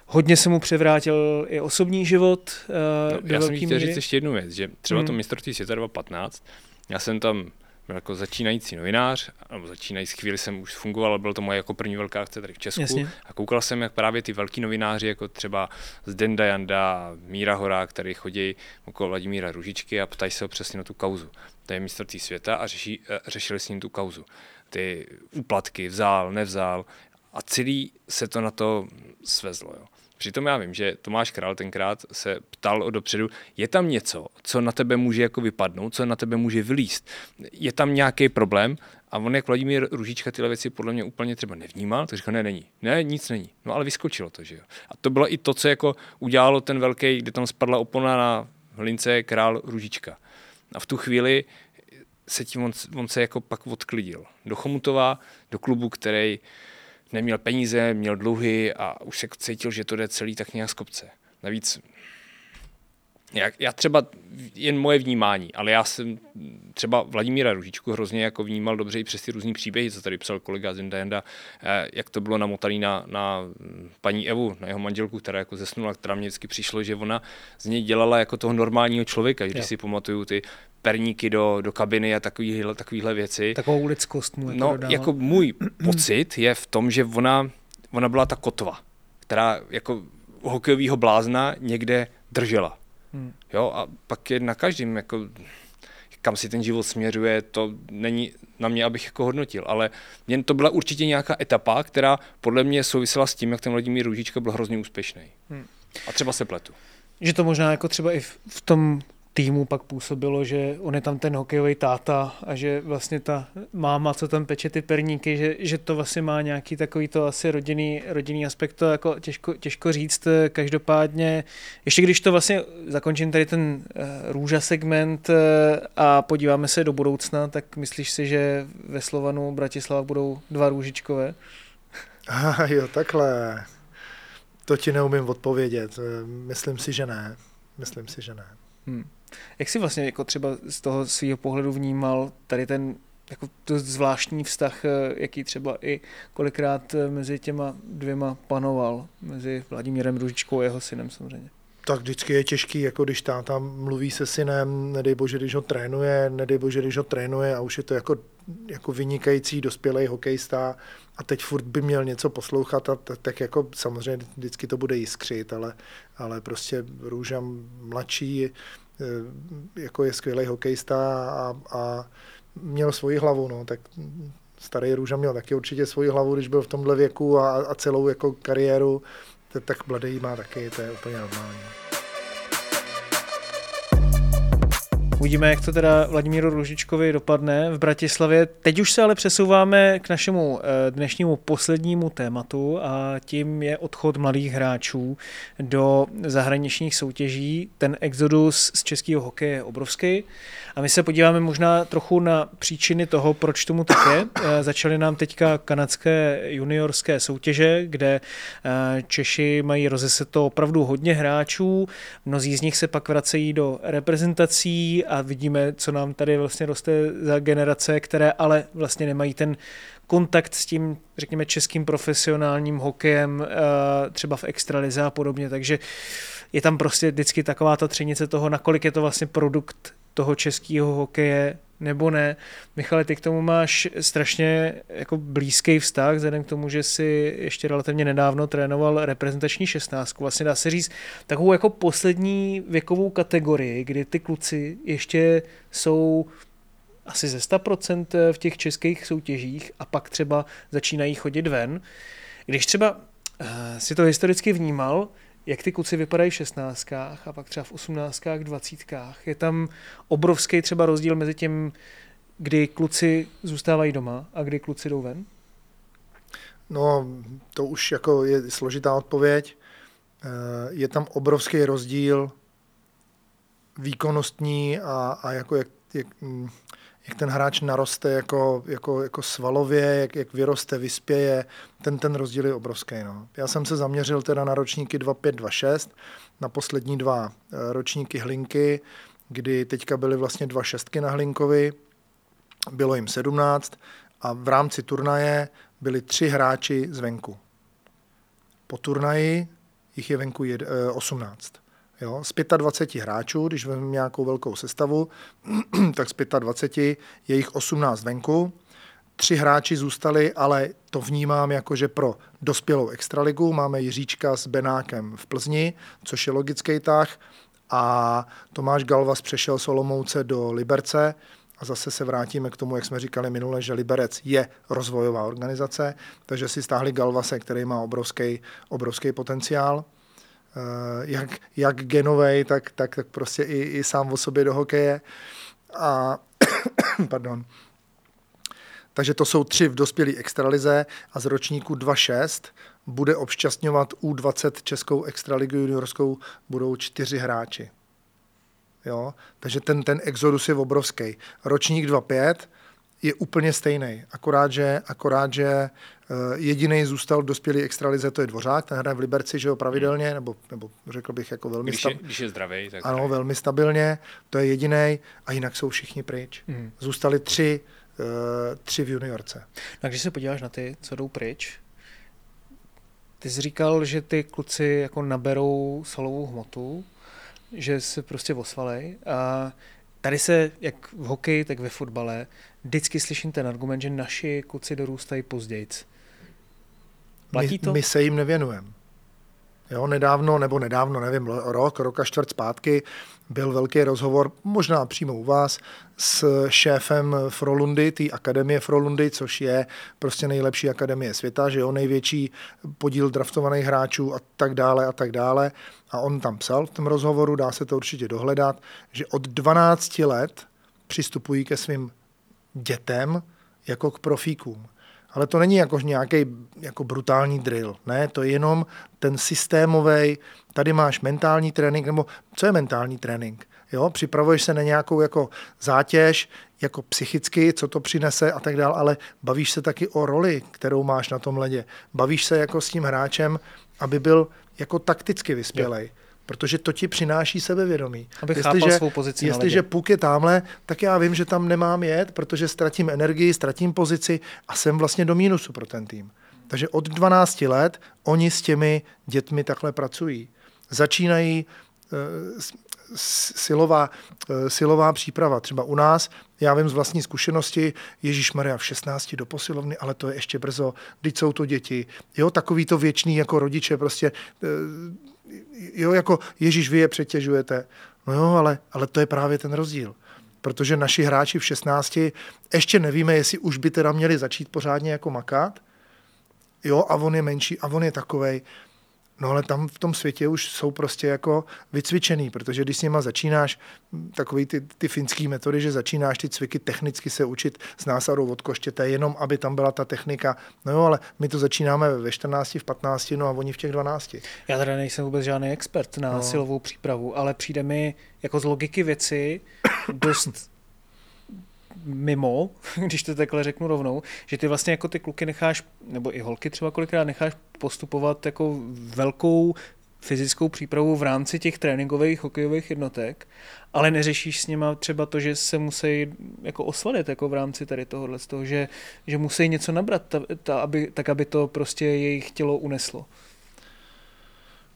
Speaker 5: hodně se mu převrátil i osobní život. Uh,
Speaker 7: No, já jsem chtěl
Speaker 5: míry.
Speaker 7: říct ještě jednu věc, že třeba
Speaker 5: Hmm.
Speaker 7: to mistrovství světa 2015, já jsem tam jako začínající novinář, nebo začínající chvíli jsem už fungoval, ale byla to moje jako první velká akce tady v Česku.
Speaker 5: Jasně.
Speaker 7: A koukal jsem, jak právě ty velký novináři, jako třeba Zdenda Janda, Míra Hora, který chodí okolo Vladimíra Ružičky a ptají se ho přesně na tu kauzu. To je mistrovství světa a řeší, eh, řešili s ním tu kauzu. Ty úplatky vzal, nevzal a celý se to na to svezlo. Jo. Přitom já vím, že Tomáš Král tenkrát se ptal o dopředu, je tam něco, co na tebe může jako vypadnout, co na tebe může vylíst, je tam nějaký problém a on jak Vladimír Ružička tyhle věci podle mě úplně třeba nevnímal, tak říkal, ne, není, ne, nic není. No ale vyskočilo to, že jo. A to bylo i to, co jako udělalo ten velký, kde tam spadla opona na hlince Král Ružička. A v tu chvíli se tím on, on se jako pak odklidil. Do Chomutova, do klubu, který neměl peníze, měl dluhy a už se cítil, že to jde celý tak nějak z kopce. Navíc já, já třeba jen moje vnímání, ale já jsem třeba Vladimíra Ružičku hrozně jako vnímal dobře i přes ty různý příběhy, co tady psal kolega Zindajenda, eh, jak to bylo namotaný na, na paní Evu, na jeho manželku, která jako zesnula, která mě vždycky přišlo, že ona z něj dělala jako toho normálního člověka, když si pamatuju ty perníky do, do kabiny a takovýhle, takovýhle věci.
Speaker 5: Takovou lidskost mu
Speaker 7: jako No, dodává. jako můj [CLEARS THROAT] pocit je v tom, že ona, ona byla ta kotva, která jako hokejového blázna někde držela. Hmm. Jo, a pak je na každém, jako, kam si ten život směřuje, to není na mě, abych jako hodnotil, ale jen to byla určitě nějaká etapa, která podle mě souvisela s tím, jak ten Vladimír Růžička byl hrozně úspěšný. Hmm. A třeba se pletu.
Speaker 5: Že to možná jako třeba i v, v tom týmu pak působilo, že on je tam ten hokejový táta a že vlastně ta máma, co tam peče ty perníky, že, že to vlastně má nějaký takový to asi rodinný, rodinný aspekt, to jako těžko, těžko říct. Každopádně, ještě když to vlastně zakončím tady ten uh, růža segment uh, a podíváme se do budoucna, tak myslíš si, že ve Slovanu Bratislava budou dva růžičkové?
Speaker 6: Ah, jo, takhle. To ti neumím odpovědět. Myslím si, že ne. Myslím si, že ne. Hmm.
Speaker 5: Jak jsi vlastně jako třeba z toho svého pohledu vnímal tady ten jako to zvláštní vztah, eh, jaký třeba i kolikrát eh, mezi těma dvěma panoval, mezi Vladimírem Ružičkou a jeho synem samozřejmě?
Speaker 6: Tak vždycky je těžký, jako když táta mluví se synem, nedej bože, když ho trénuje, nedej bože, když ho trénuje a už je to jako, jako vynikající dospělý hokejista a teď furt by měl něco poslouchat a tak, tak jako samozřejmě vždycky to bude jiskřit, ale, ale prostě Růža mladší jako je skvělý hokejista a, a měl svoji hlavu, no, tak starý Růža měl taky určitě svoji hlavu, když byl v tomhle věku a, a celou jako kariéru, tak, tak mladý má taky, to je úplně normální.
Speaker 5: Uvidíme, jak to teda Vladimíru Ružičkovi dopadne v Bratislavě. Teď už se ale přesouváme k našemu eh, dnešnímu poslednímu tématu a tím je odchod mladých hráčů do zahraničních soutěží. Ten exodus z českého hokeje je obrovský a my se podíváme možná trochu na příčiny toho, proč tomu tak je. Eh, začaly nám teďka kanadské juniorské soutěže, kde eh, Češi mají rozeseto opravdu hodně hráčů, mnozí z nich se pak vracejí do reprezentací a vidíme, co nám tady vlastně roste za generace, které ale vlastně nemají ten kontakt s tím, řekněme, českým profesionálním hokejem, eh, třeba v extralize a podobně, takže je tam prostě vždycky taková ta třenice toho, nakolik je to vlastně produkt toho českého hokeje nebo ne. Michale, ty k tomu máš strašně jako blízký vztah, vzhledem k tomu, že si ještě relativně nedávno trénoval reprezentační šestnáctku. Vlastně dá se říct takovou jako poslední věkovou kategorii, kdy ty kluci ještě jsou asi ze 100% v těch českých soutěžích a pak třeba začínají chodit ven. Když třeba uh, si to historicky vnímal, jak ty kluci vypadají v 16 a pak třeba v 18, 20. Je tam obrovský třeba rozdíl mezi tím, kdy kluci zůstávají doma a kdy kluci jdou ven?
Speaker 6: No, to už jako je složitá odpověď. Eh, je tam obrovský rozdíl výkonnostní a, a jako jak, jak, hm, jak ten hráč naroste jako, jako, jako svalově, jak, jak vyroste, vyspěje, ten, ten rozdíl je obrovský. No. Já jsem se zaměřil teda na ročníky 2526, na poslední dva eh, ročníky Hlinky, kdy teďka byly vlastně dva šestky na Hlinkovi, bylo jim 17 a v rámci turnaje byli tři hráči zvenku. Po turnaji jich je venku 18. Jo, z 25 hráčů, když vezmeme nějakou velkou sestavu, [CLEARS THROAT] tak z 25 je jich 18 venku. Tři hráči zůstali, ale to vnímám jako, že pro dospělou extraligu máme Jiříčka s Benákem v Plzni, což je logický tah, a Tomáš Galvas přešel Solomouce do Liberce, a zase se vrátíme k tomu, jak jsme říkali minule, že Liberec je rozvojová organizace, takže si stáhli Galvase, který má obrovský, obrovský potenciál. Eh, jak, jak genovej, tak, tak, tak prostě i, i sám o sobě do hokeje. A, [COUGHS] pardon. Takže to jsou tři v dospělé extralize a z ročníku 2.6 bude obšťastňovat U20 Českou extraligu juniorskou budou čtyři hráči. Jo? Takže ten, ten exodus je obrovský. Ročník 2.5 je úplně stejný. Akorát, že, akorát, že uh, jediný zůstal dospělý extralize, to je Dvořák, ten hraje v Liberci, že jo, pravidelně, nebo, nebo řekl bych jako velmi
Speaker 7: Když je, když je zdravý, tak
Speaker 6: ano,
Speaker 7: zdravý.
Speaker 6: velmi stabilně, to je jediný a jinak jsou všichni pryč.
Speaker 5: Mhm.
Speaker 6: Zůstali tři, uh, tři v juniorce.
Speaker 5: No a když se podíváš na ty, co jdou pryč, ty jsi říkal, že ty kluci jako naberou solovou hmotu, že se prostě osvalej a tady se, jak v hokeji, tak ve fotbale, vždycky slyším ten argument, že naši kluci dorůstají později. Platí
Speaker 6: my,
Speaker 5: to?
Speaker 6: My se jim nevěnujeme. Jo, nedávno, nebo nedávno, nevím, rok, rok a čtvrt zpátky byl velký rozhovor, možná přímo u vás, s šéfem Frolundy, té akademie Frolundy, což je prostě nejlepší akademie světa, že jo, největší podíl draftovaných hráčů a tak dále a tak dále. A on tam psal v tom rozhovoru, dá se to určitě dohledat, že od 12 let přistupují ke svým dětem jako k profíkům. Ale to není jako nějaký jako brutální drill. Ne, to je jenom ten systémový. Tady máš mentální trénink, nebo co je mentální trénink? Jo, připravuješ se na nějakou jako zátěž, jako psychicky, co to přinese a tak dále, ale bavíš se taky o roli, kterou máš na tom ledě. Bavíš se jako s tím hráčem, aby byl jako takticky vyspělej. Protože to ti přináší sebevědomí.
Speaker 5: Aby chápal svou pozici
Speaker 6: Jestliže puk je tamhle, tak já vím, že tam nemám jet, protože ztratím energii, ztratím pozici a jsem vlastně do mínusu pro ten tým. Takže od 12 let oni s těmi dětmi takhle pracují. Začínají eh, silová, eh, silová příprava. Třeba u nás, já vím z vlastní zkušenosti, Ježíš Maria v 16 do posilovny, ale to je ještě brzo, teď jsou to děti. Jo, takový to věčný jako rodiče, prostě eh, jo, jako Ježíš, vy je přetěžujete. No jo, ale, ale to je právě ten rozdíl. Protože naši hráči v 16 ještě nevíme, jestli už by teda měli začít pořádně jako makat. Jo, a on je menší a on je takovej. No ale tam v tom světě už jsou prostě jako vycvičený, protože když s nima začínáš, takový ty, ty finský metody, že začínáš ty cviky technicky se učit s násadou od koštěte, jenom aby tam byla ta technika. No jo, ale my to začínáme ve 14, v 15, no a oni v těch 12.
Speaker 5: Já teda nejsem vůbec žádný expert na
Speaker 6: no.
Speaker 5: silovou přípravu, ale přijde mi jako z logiky věci dost mimo, [LAUGHS] když to takhle řeknu rovnou, že ty vlastně jako ty kluky necháš, nebo i holky třeba kolikrát necháš postupovat jako velkou fyzickou přípravu v rámci těch tréninkových hokejových jednotek, ale neřešíš s nima třeba to, že se musí jako osladit jako v rámci tady tohohle, z toho, že, že musí něco nabrat, ta, ta, aby, tak aby to prostě jejich tělo uneslo.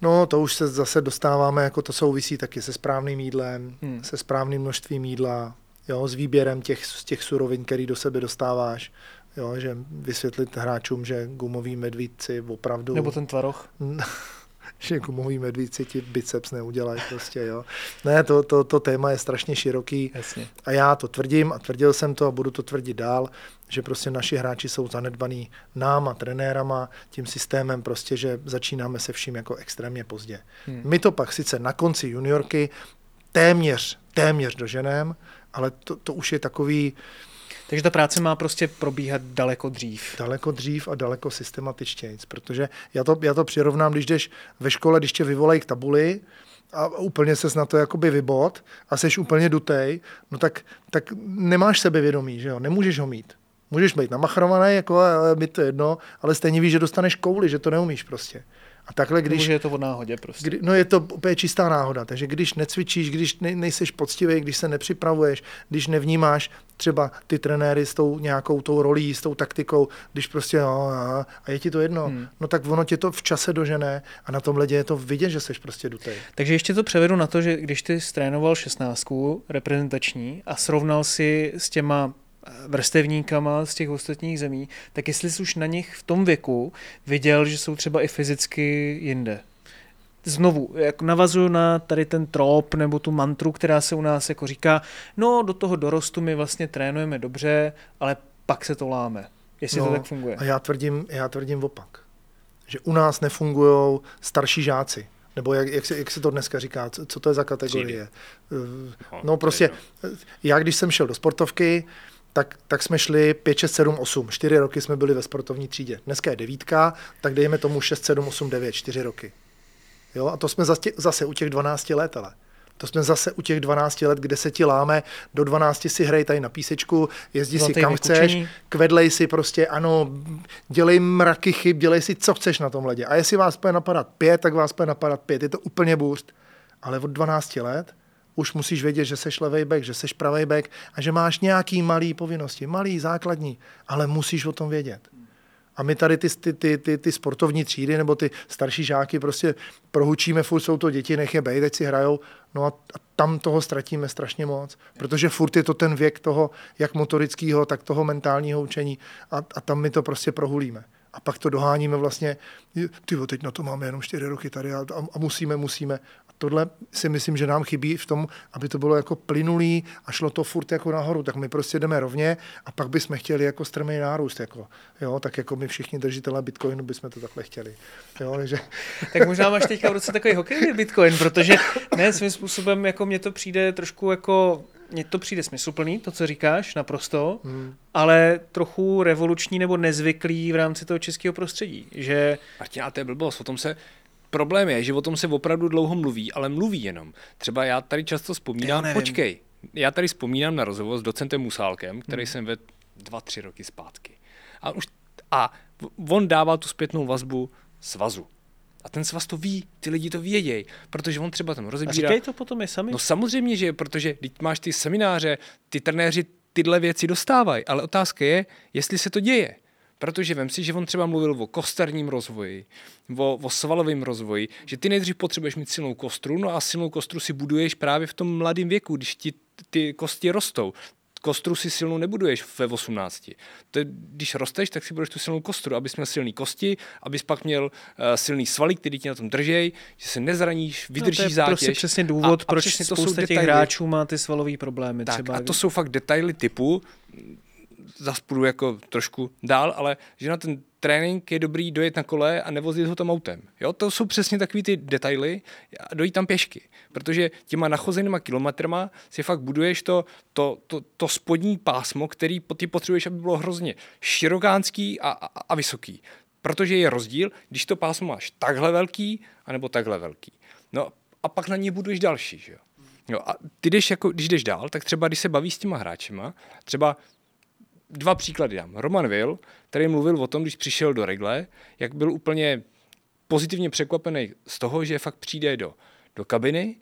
Speaker 6: No, to už se zase dostáváme, jako to souvisí taky se správným jídlem,
Speaker 5: Hmm.
Speaker 6: se správným množstvím jídla, jo, s výběrem těch, z těch surovin, který do sebe dostáváš. Jo, že vysvětlit hráčům, že gumoví medvídci opravdu...
Speaker 5: Nebo ten tvaroh. [LAUGHS]
Speaker 6: že gumoví medvídci ti biceps neudělají prostě, jo. Ne, to, to, to téma je strašně široký.
Speaker 5: Jasně.
Speaker 6: A já to tvrdím a tvrdil jsem to a budu to tvrdit dál, že prostě naši hráči jsou zanedbaný náma, trenérama, tím systémem prostě, že začínáme se vším jako extrémně pozdě.
Speaker 5: Hmm.
Speaker 6: My to pak sice na konci juniorky téměř, téměř doženem, ale to, to už je takový
Speaker 5: Takže ta práce má prostě probíhat daleko dřív.
Speaker 6: daleko dřív a daleko systematičtěji, protože já to, já to přirovnám, když jdeš ve škole, když tě vyvolají k tabuli, a úplně ses na to jakoby vybod a seš úplně dutej, no tak, tak nemáš sebevědomí, že jo, nemůžeš ho mít. Můžeš být namachrovaný, jako, ale mi to jedno, ale stejně víš, že dostaneš kouli, že to neumíš prostě. A takhle,
Speaker 5: Když
Speaker 6: když...
Speaker 5: je to od náhodě prostě.
Speaker 6: Kdy, no je to úplně čistá náhoda, takže když necvičíš, když ne, nejseš poctivý, když se nepřipravuješ, když nevnímáš třeba ty trenéry s tou nějakou tou rolí, s tou taktikou, když prostě no, no, a je ti to jedno,
Speaker 5: Hmm.
Speaker 6: no tak ono tě to v čase dožené a na tom ledě je to vidět, že jsi prostě dutej.
Speaker 5: Takže ještě to převedu na to, že když ty strénoval 16 reprezentační a srovnal si s těma vrstevníkama z těch ostatních zemí, tak jestli jsi už na nich v tom věku viděl, že jsou třeba i fyzicky jinde. Znovu, jak navazuju na tady ten trop nebo tu mantru, která se u nás jako říká, no do toho dorostu my vlastně trénujeme dobře, ale pak se to láme. Jestli
Speaker 6: no,
Speaker 5: to tak funguje.
Speaker 6: A já tvrdím, já tvrdím opak. Že u nás nefungují starší žáci. Nebo jak, jak, se, jak se to dneska říká, co, co to je za kategorie? Eh, No prostě, eh, já když jsem šel do sportovky, tak, tak jsme šli 5, 6, 7, 8. 4 roky jsme byli ve sportovní třídě. Dneska je devítka, tak dejme tomu 6, 7, 8, 9, 4 roky. Jo, a to jsme zase, zase u těch 12 let, ale. To jsme zase u těch 12 let, kde se ti láme, do 12 si hrej tady na písečku, jezdí si
Speaker 5: Zlatý
Speaker 6: kam
Speaker 5: vykučení.
Speaker 6: chceš, kvedlej si prostě, ano, dělej mraky chyb, dělej si, co chceš na tom ledě. A jestli vás bude napadat pět, tak vás bude napadat pět. Je to úplně boost. Ale od 12 let už musíš vědět, že seš levej back, že seš pravej back a že máš nějaký malý povinnosti, malý, základní, ale musíš o tom vědět. A my tady ty, ty, ty, ty, ty sportovní třídy nebo ty starší žáky prostě prohučíme, furt jsou to děti, nech je bej, teď si hrajou. No a, a tam toho ztratíme strašně moc, protože furt je to ten věk toho, jak motorického, tak toho mentálního učení a, a tam my to prostě prohulíme. A pak to doháníme vlastně, ty teď na to máme jenom čtyři roky tady a, a, a musíme, musíme. Tohle si myslím, že nám chybí v tom, aby to bylo jako plynulý a šlo to furt jako nahoru, tak my prostě jdeme rovně a pak bychom chtěli jako strmý nárůst, jako, jo, tak jako my všichni držitelé Bitcoinu bychom to takhle chtěli. Jo, takže...
Speaker 5: Tak možná máš teďka v ruce takový hokejový Bitcoin, protože ne, svým způsobem jako mně to přijde trošku jako mně to přijde smysluplný, to, co říkáš, naprosto, hmm. ale trochu revoluční nebo nezvyklý v rámci toho českého prostředí, že...
Speaker 7: Martina, to je blbost, o tom se problém je, že o tom se opravdu dlouho mluví, ale mluví jenom. Třeba já tady často vzpomínám,
Speaker 5: Já
Speaker 7: počkej, já tady vzpomínám na rozhovor s docentem Musálkem, který hmm. jsem vedl dva, tři roky zpátky. A, už, a on dával tu zpětnou vazbu svazu. A ten svaz to ví, ty lidi to vědějí, protože on třeba tam rozebírá.
Speaker 5: A říkají to potom i sami?
Speaker 7: No samozřejmě, že protože když máš ty semináře, ty trenéři tyhle věci dostávají, ale otázka je, jestli se to děje. Protože vem si, že on třeba mluvil o kosterním rozvoji, o, o svalovém rozvoji, že ty nejdřív potřebuješ mít silnou kostru, no a silnou kostru si buduješ právě v tom mladém věku, když ti ty kosti rostou. Kostru si silnou nebuduješ ve 18. To je, když rosteš, tak si budeš tu silnou kostru, abys měl silný kosti, abys pak měl uh, silný svaly, který ti na tom držej, že se nezraníš, vydržíš
Speaker 5: no, to je
Speaker 7: zátěž.
Speaker 5: prostě přesně důvod, a, a proč přesně to spousta těch hráčů má ty svalové problémy.
Speaker 7: Tak,
Speaker 5: třeba.
Speaker 7: a to jsou fakt detaily typu, zase půjdu jako trošku dál, ale že na ten trénink je dobrý dojet na kole a nevozit ho tam autem. Jo, to jsou přesně takový ty detaily a dojít tam pěšky, protože těma nachozenýma kilometrama si fakt buduješ to, to, to, to spodní pásmo, který ty potřebuješ, aby bylo hrozně širokánský a, a, a vysoký. Protože je rozdíl, když to pásmo máš takhle velký, anebo takhle velký. No a pak na ně buduješ další, že jo. Jo, a ty jdeš jako, když jdeš dál, tak třeba když se baví s těma hráčema, třeba dva příklady dám. Roman Will, který mluvil o tom, když přišel do regle, jak byl úplně pozitivně překvapený z toho, že fakt přijde do, do kabiny,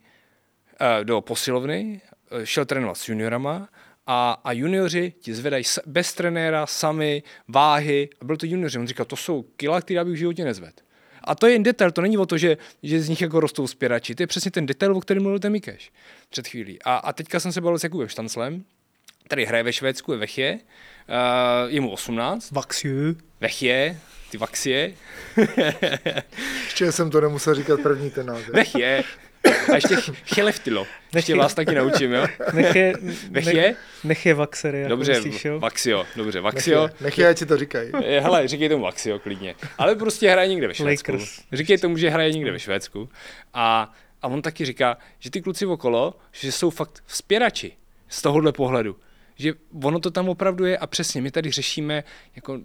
Speaker 7: eh, do posilovny, eh, šel trénovat s juniorama a, a junioři ti zvedají bez trenéra, sami, váhy. A byl to junioři. On říkal, to jsou kila, která bych v životě nezvedl. A to je jen detail, to není o to, že, že z nich jako rostou spěrači. To je přesně ten detail, o kterém mluvil ten Mikeš před chvílí. A, a teďka jsem se bavil s Jakubem Štanclem, který hraje ve Švédsku, je Vechě, uh, je mu 18.
Speaker 5: Vaxiu.
Speaker 7: Vechě, ty Vaxie. [LAUGHS]
Speaker 6: ještě jsem to nemusel říkat první ten název.
Speaker 7: Vechě. A ještě cheleftilo. Ještě vás taky naučím, jo?
Speaker 5: Nech je,
Speaker 7: Vech je?
Speaker 5: Nech je Vaxery.
Speaker 7: Dobře,
Speaker 5: myslíš, jo?
Speaker 7: Vaxio, dobře, Vaxio.
Speaker 6: Nech je, nech je, ať si to říkají.
Speaker 7: Hele, říkej tomu Vaxio klidně. Ale prostě hraje někde ve Švédsku.
Speaker 5: Lakers.
Speaker 7: Říkej tomu, že hraje někde ve Švédsku. A, a on taky říká, že ty kluci okolo, že jsou fakt vzpěrači z tohohle pohledu. Že ono to tam opravdu je a přesně, my tady řešíme jako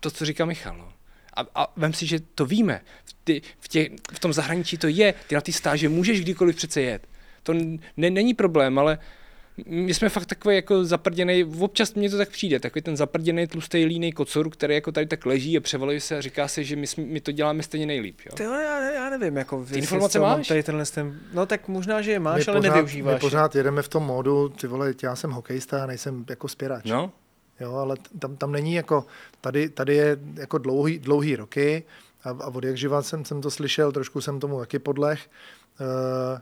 Speaker 7: to, co říká Michal. No. A, a vem si, že to víme. V, ty, v, tě, v tom zahraničí to je. Ty na ty stáže můžeš kdykoliv přece jet. To ne, není problém, ale my jsme fakt takový jako zaprděný, občas mně to tak přijde, takový ten zaprděný tlustý líný kocor, který jako tady tak leží a převaluje se a říká se, že my, jsme, my to děláme stejně nejlíp. Jo?
Speaker 5: Ty, já, já, nevím, jako
Speaker 7: ty informace máš?
Speaker 5: Tady tenhle ten, no tak možná, že je máš,
Speaker 6: my
Speaker 5: ale
Speaker 6: pořád,
Speaker 5: nevyužíváš.
Speaker 6: My pořád jedeme v tom módu, ty vole, já jsem hokejista, nejsem jako spěrač.
Speaker 7: No.
Speaker 6: Jo, ale tam, tam není jako, tady, tady je jako dlouhý, dlouhý roky a, a od jak živa jsem, jsem to slyšel, trošku jsem tomu taky podleh. Uh,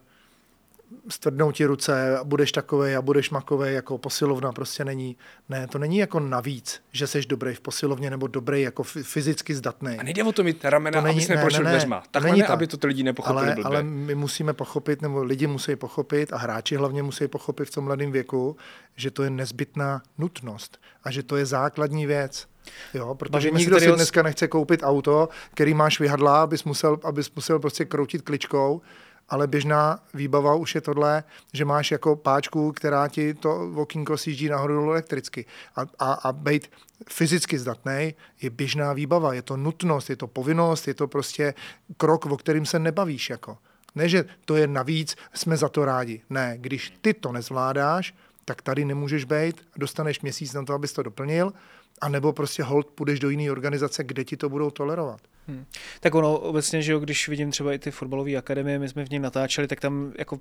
Speaker 6: stvrdnou ti ruce a budeš takovej a budeš makovej, jako posilovna prostě není. Ne, to není jako navíc, že jsi dobrý v posilovně nebo dobrý jako fyzicky zdatný.
Speaker 7: A nejde o to mít ramena,
Speaker 6: to není,
Speaker 7: aby jsme
Speaker 6: ne,
Speaker 7: prošli
Speaker 6: ne, ne,
Speaker 7: dveřma. Takhle
Speaker 6: není
Speaker 7: ne,
Speaker 6: tak.
Speaker 7: aby to ty lidi nepochopili
Speaker 6: ale,
Speaker 7: blbě.
Speaker 6: ale my musíme pochopit, nebo lidi musí pochopit a hráči hlavně musí pochopit v tom mladém věku, že to je nezbytná nutnost a že to je základní věc. Jo, protože
Speaker 5: Bavíme se
Speaker 6: nikdo si dneska nechce koupit auto, který máš vyhadlá, abys musel, abys musel prostě kroutit kličkou, ale běžná výbava už je tohle, že máš jako páčku, která ti to okýnko sjíždí nahoru elektricky. A, a, a být fyzicky zdatný je běžná výbava, je to nutnost, je to povinnost, je to prostě krok, o kterým se nebavíš. Jako. Ne, že to je navíc, jsme za to rádi. Ne, když ty to nezvládáš, tak tady nemůžeš být, dostaneš měsíc na to, abys to doplnil, a nebo prostě hold půjdeš do jiné organizace, kde ti to budou tolerovat.
Speaker 5: Hmm. Tak ono obecně, že jo, když vidím třeba i ty fotbalové akademie, my jsme v ní natáčeli, tak tam jako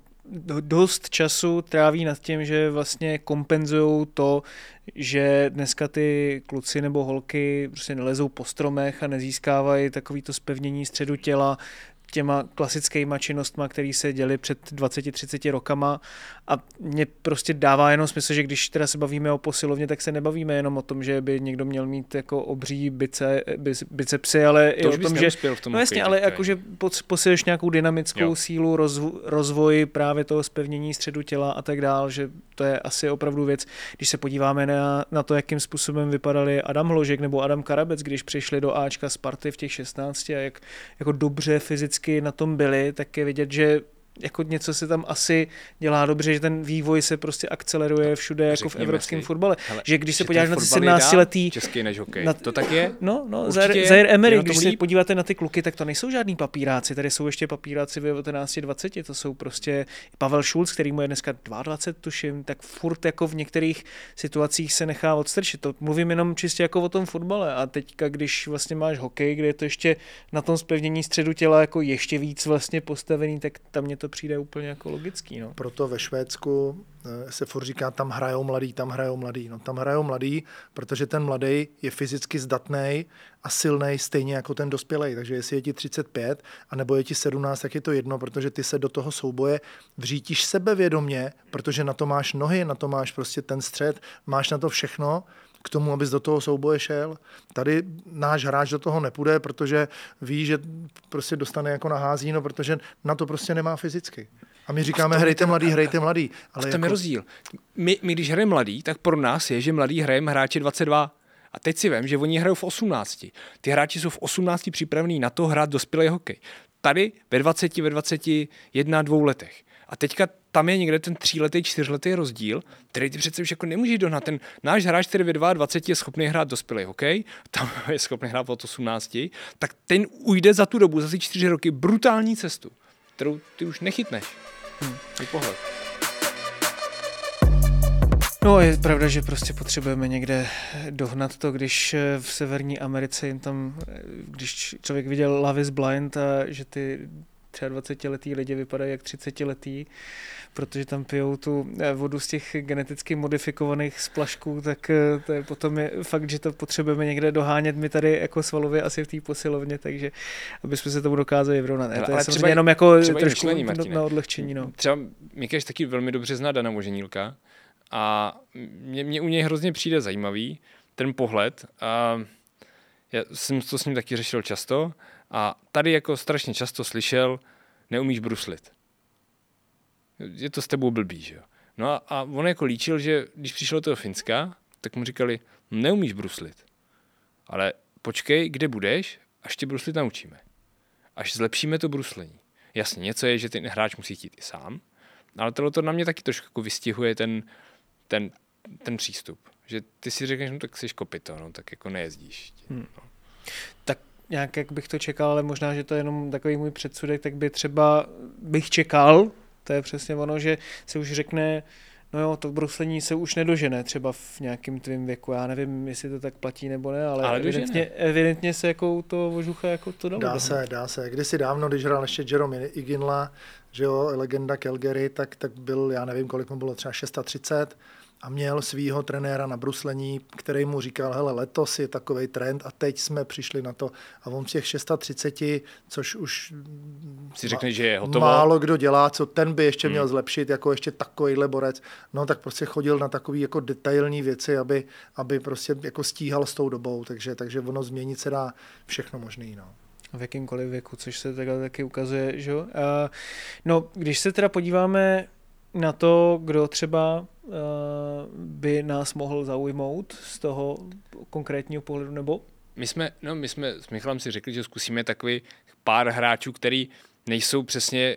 Speaker 5: dost času tráví nad tím, že vlastně kompenzují to, že dneska ty kluci nebo holky prostě nelezou po stromech a nezískávají takový to spevnění středu těla, těma klasickýma činnostma, které se děly před 20-30 rokama. A mě prostě dává jenom smysl, že když teda se bavíme o posilovně, tak se nebavíme jenom o tom, že by někdo měl mít jako obří bice, bicepsy, ale
Speaker 7: to
Speaker 5: i o tom, že
Speaker 7: v tom
Speaker 5: no jasně, ale jakože posiluješ nějakou dynamickou jo. sílu, rozvo, rozvoj právě toho spevnění středu těla a tak dál, že to je asi opravdu věc, když se podíváme na, na to, jakým způsobem vypadali Adam Hložek nebo Adam Karabec, když přišli do Ačka Sparty v těch 16 a jak jako dobře fyzicky vždycky na tom byli, tak je vidět, že jako něco se tam asi dělá dobře, že ten vývoj se prostě akceleruje všude jako v evropském si, fotbale. Hele, že když se podíváš na ty 17 letý...
Speaker 7: Český než hokej. Na, to tak je?
Speaker 5: No, no Zaire Emery, když se podíváte na ty kluky, tak to nejsou žádní papíráci, tady jsou ještě papíráci ve 19, 20, to jsou prostě Pavel Schulz, který mu je dneska 22, tuším, tak furt jako v některých situacích se nechá odstrčit. To mluvím jenom čistě jako o tom fotbale a teďka, když vlastně máš hokej, kde je to ještě na tom spevnění středu těla jako ještě víc vlastně postavený, tak tam mě to to přijde úplně jako logický. No.
Speaker 6: Proto ve Švédsku eh, se furt říká, tam hrajou mladý, tam hrajou mladý. No, tam hrajou mladý, protože ten mladý je fyzicky zdatný a silný stejně jako ten dospělý. Takže jestli je ti 35 a nebo je ti 17, tak je to jedno, protože ty se do toho souboje vřítíš sebevědomě, protože na to máš nohy, na to máš prostě ten střed, máš na to všechno k tomu, abys do toho souboje šel. Tady náš hráč do toho nepůjde, protože ví, že prostě dostane jako na házíno, protože na to prostě nemá fyzicky. A my říkáme, a hrajte mladý, hrajte mladý.
Speaker 7: Ale a v tom jako... je rozdíl. My, my, když hrajeme mladý, tak pro nás je, že mladý hrajeme hráči 22. A teď si vím, že oni hrajou v 18. Ty hráči jsou v 18 připravení na to hrát dospělý hokej. Tady ve 20, ve 21, dvou letech. A teďka tam je někde ten tříletý, čtyřletý rozdíl, který ty přece už jako nemůžeš dohnat. Ten náš hráč, který ve 22 je schopný hrát dospělý hokej, tam [LAUGHS] je schopný hrát od 18, tak ten ujde za tu dobu, za ty čtyři roky, brutální cestu, kterou ty už nechytneš. Hm, pohled.
Speaker 5: No je pravda, že prostě potřebujeme někde dohnat to, když v Severní Americe jim tam, když člověk viděl Love is Blind a že ty 23-letý lidi vypadají jak 30-letý, protože tam pijou tu eh, vodu z těch geneticky modifikovaných splašků, tak eh, to je potom je fakt, že to potřebujeme někde dohánět my tady jako svalově asi v té posilovně, takže aby jsme se tomu dokázali vyrovnat. Ale, to je třeba, jenom jako třeba trošku myšlení, na odlehčení. No.
Speaker 7: Třeba Mikeš taky velmi dobře zná Dana Moženílka a mě, mě u něj hrozně přijde zajímavý ten pohled a já jsem to s ním taky řešil často a tady jako strašně často slyšel, neumíš bruslit. Je to s tebou blbý, že jo? No a, a on jako líčil, že když přišel do toho Finska, tak mu říkali, neumíš bruslit. Ale počkej, kde budeš, až tě bruslit naučíme. Až zlepšíme to bruslení. Jasně, něco je, že ten hráč musí chtít i sám, ale tohle to na mě taky trošku jako vystihuje ten, ten, ten přístup. Že ty si řekneš, no tak jsi kopito, no tak jako nejezdíš. Hmm. No.
Speaker 5: Tak nějak, jak bych to čekal, ale možná, že to je jenom takový můj předsudek, tak by třeba bych čekal, to je přesně ono, že se už řekne, no jo, to bruslení se už nedožene třeba v nějakém tvém věku. Já nevím, jestli to tak platí nebo ne, ale, ale evidentně, evidentně se jako to vožucha jako to dalo.
Speaker 6: Dá se, dá se. Kdysi dávno, když hrál ještě Jerome Iginla, že jo, legenda Calgary, tak, tak byl, já nevím, kolik mu bylo, třeba 630, a měl svého trenéra na bruslení, který mu říkal, hele, letos je takový trend a teď jsme přišli na to. A on v těch 630, což už
Speaker 7: si řekne, že je hotovo.
Speaker 6: málo kdo dělá, co ten by ještě hmm. měl zlepšit, jako ještě takovýhle borec, no tak prostě chodil na takové jako detailní věci, aby, aby prostě jako stíhal s tou dobou, takže, takže ono změnit se dá všechno možný. No
Speaker 5: v jakýmkoliv věku, což se takhle taky ukazuje. Že? Uh, no, když se teda podíváme na to, kdo třeba uh, by nás mohl zaujmout z toho konkrétního pohledu, nebo?
Speaker 7: My jsme, no, my jsme s Michalem si řekli, že zkusíme takový pár hráčů, který nejsou přesně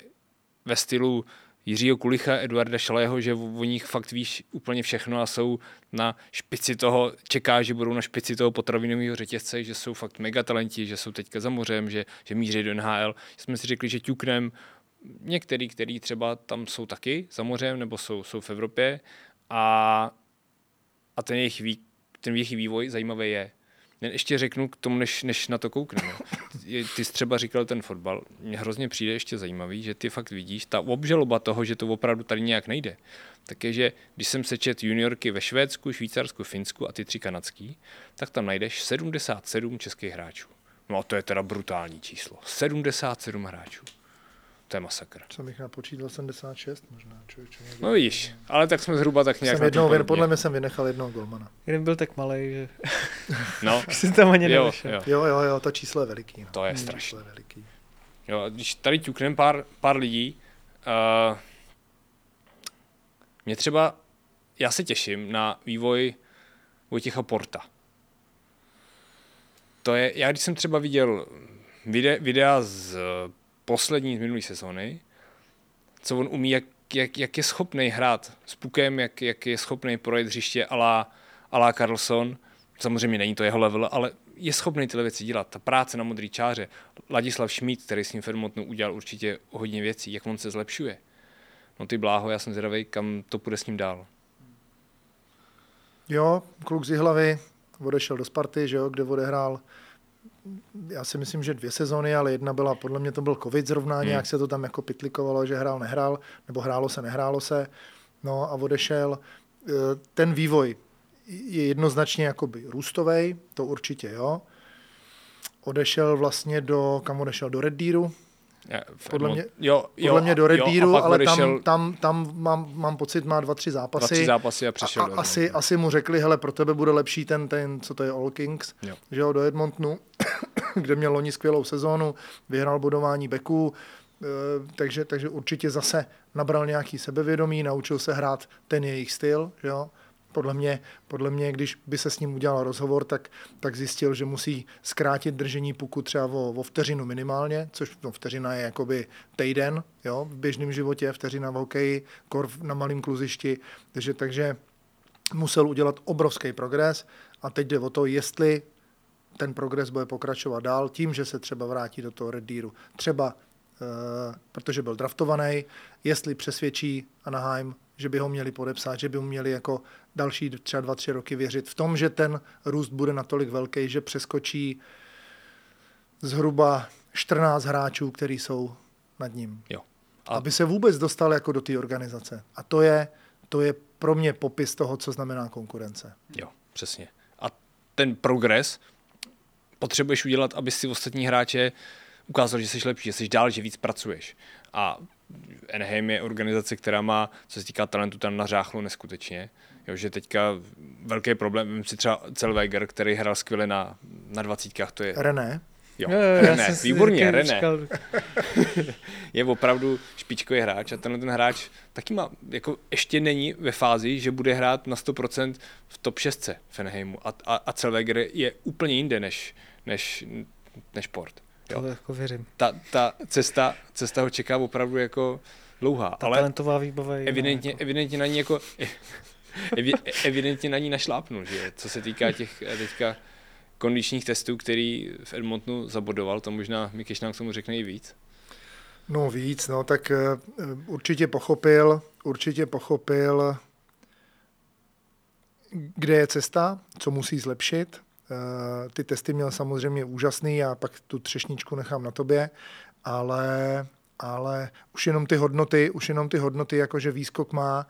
Speaker 7: ve stylu Jiřího Kulicha, Eduarda Šalého, že o nich fakt víš úplně všechno a jsou na špici toho, čeká, že budou na špici toho potravinového řetězce, že jsou fakt mega talenti, že jsou teďka za mořem, že, že míří do NHL. Jsme si řekli, že ťuknem některý, který třeba tam jsou taky za mořem nebo jsou, jsou v Evropě a, a ten, jejich vý, ten jejich vývoj zajímavý je. Jen ještě řeknu k tomu, než, než na to koukneme. Ty jsi třeba říkal ten fotbal. Mně hrozně přijde ještě zajímavý, že ty fakt vidíš, ta obžaloba toho, že to opravdu tady nějak nejde, tak je, že když jsem sečet juniorky ve Švédsku, Švýcarsku, Finsku a ty tři kanadský, tak tam najdeš 77 českých hráčů. No a to je teda brutální číslo. 77 hráčů. To je masakr.
Speaker 6: Jsem jich napočítal 76 možná. Člověče,
Speaker 7: no vidíš, ale tak jsme zhruba tak nějak
Speaker 6: jsem jednou, vyn, podle mě jsem vynechal jednoho golmana.
Speaker 5: Jeden byl tak malý, že [LAUGHS]
Speaker 7: no. [LAUGHS]
Speaker 5: jsem tam ani
Speaker 7: jo,
Speaker 5: nevyšel.
Speaker 7: jo.
Speaker 6: jo, jo, jo, to číslo je veliký. No.
Speaker 7: To je strašné.
Speaker 6: Číslo je veliký.
Speaker 7: Jo, když tady ťukneme pár, pár lidí, uh, mě třeba, já se těším na vývoj Vojtěcha Porta. To je, já když jsem třeba viděl vide, videa z poslední z minulé sezóny, co on umí, jak, jak, jak je schopný hrát s pukem, jak, jak je schopný projet hřiště ala, ala Carlson. Samozřejmě není to jeho level, ale je schopný tyhle věci dělat. Ta práce na modrý čáře, Ladislav Šmít, který s ním Fermotnou udělal určitě hodně věcí, jak on se zlepšuje. No ty bláho, já jsem zvědavý, kam to půjde s ním dál.
Speaker 6: Jo, kluk z hlavy odešel do Sparty, že jo, kde odehrál já si myslím, že dvě sezóny, ale jedna byla, podle mě to byl covid zrovna, hmm. nějak se to tam jako pitlikovalo, že hrál, nehrál, nebo hrálo se, nehrálo se, no a odešel. E, ten vývoj je jednoznačně jakoby růstovej, to určitě jo. Odešel vlastně do, kam odešel, do Red Deeru, podle mě,
Speaker 7: jo, jo,
Speaker 6: podle mě do Red Deeru, ale
Speaker 7: odešel...
Speaker 6: tam, tam, tam mám, mám pocit, má dva, tři zápasy.
Speaker 7: Dva, tři zápasy a přešel
Speaker 6: a, a, asi, asi mu řekli, hele, pro tebe bude lepší ten, ten co to je, All Kings,
Speaker 7: jo.
Speaker 6: že jo, do Edmontonu, [LAUGHS] kde měl loni skvělou sezónu, vyhrál bodování beků, takže, takže určitě zase nabral nějaký sebevědomí, naučil se hrát ten jejich styl, jo, podle mě, podle mě, když by se s ním udělal rozhovor, tak, tak zjistil, že musí zkrátit držení puku třeba o, o vteřinu minimálně, což no, vteřina je jakoby týden jo, v běžném životě, vteřina v hokeji, kor na malém kluzišti, takže, takže musel udělat obrovský progres. A teď jde o to, jestli ten progres bude pokračovat dál tím, že se třeba vrátí do toho Red Deeru. Třeba Uh, protože byl draftovaný, jestli přesvědčí Anaheim, že by ho měli podepsat, že by mu měli jako další třeba dva, tři roky věřit v tom, že ten růst bude natolik velký, že přeskočí zhruba 14 hráčů, kteří jsou nad ním.
Speaker 7: Jo.
Speaker 6: A... Aby se vůbec dostal jako do té organizace. A to je, to je pro mě popis toho, co znamená konkurence.
Speaker 7: Jo, přesně. A ten progres potřebuješ udělat, aby si ostatní hráče ukázal, že jsi lepší, že jsi dál, že víc pracuješ. A Anaheim je organizace, která má, co se týká talentu, tam nařáchlo neskutečně. Jo, že teďka velký problém, vím si třeba Celweger, který hrál skvěle na, na dvacítkách, to je...
Speaker 6: René.
Speaker 7: Jo, jo, jo René, výborně, René. [LAUGHS] je opravdu špičkový hráč a tenhle ten hráč taky má, jako ještě není ve fázi, že bude hrát na 100% v top 6 v Anaheimu a, a, a Celweger je úplně jinde než, než, než Port.
Speaker 5: Jo. To jako věřím.
Speaker 7: Ta, ta cesta, cesta ho čeká opravdu jako dlouhá.
Speaker 5: Ta
Speaker 7: ale
Speaker 5: talentová výbava je
Speaker 7: evidentně, jako... evidentně na ní jako [LAUGHS] evi, evidentně na ní našlápnul, že co se týká těch teďka kondičních testů, který v Edmontonu zabodoval, to možná Mikeš nám k tomu řekne i víc.
Speaker 6: No víc, no tak uh, určitě pochopil, určitě pochopil, kde je cesta, co musí zlepšit, Eh, ty testy měl samozřejmě úžasný, já pak tu třešničku nechám na tobě, ale, ale už jenom ty hodnoty, už jenom ty hodnoty, jakože výskok má,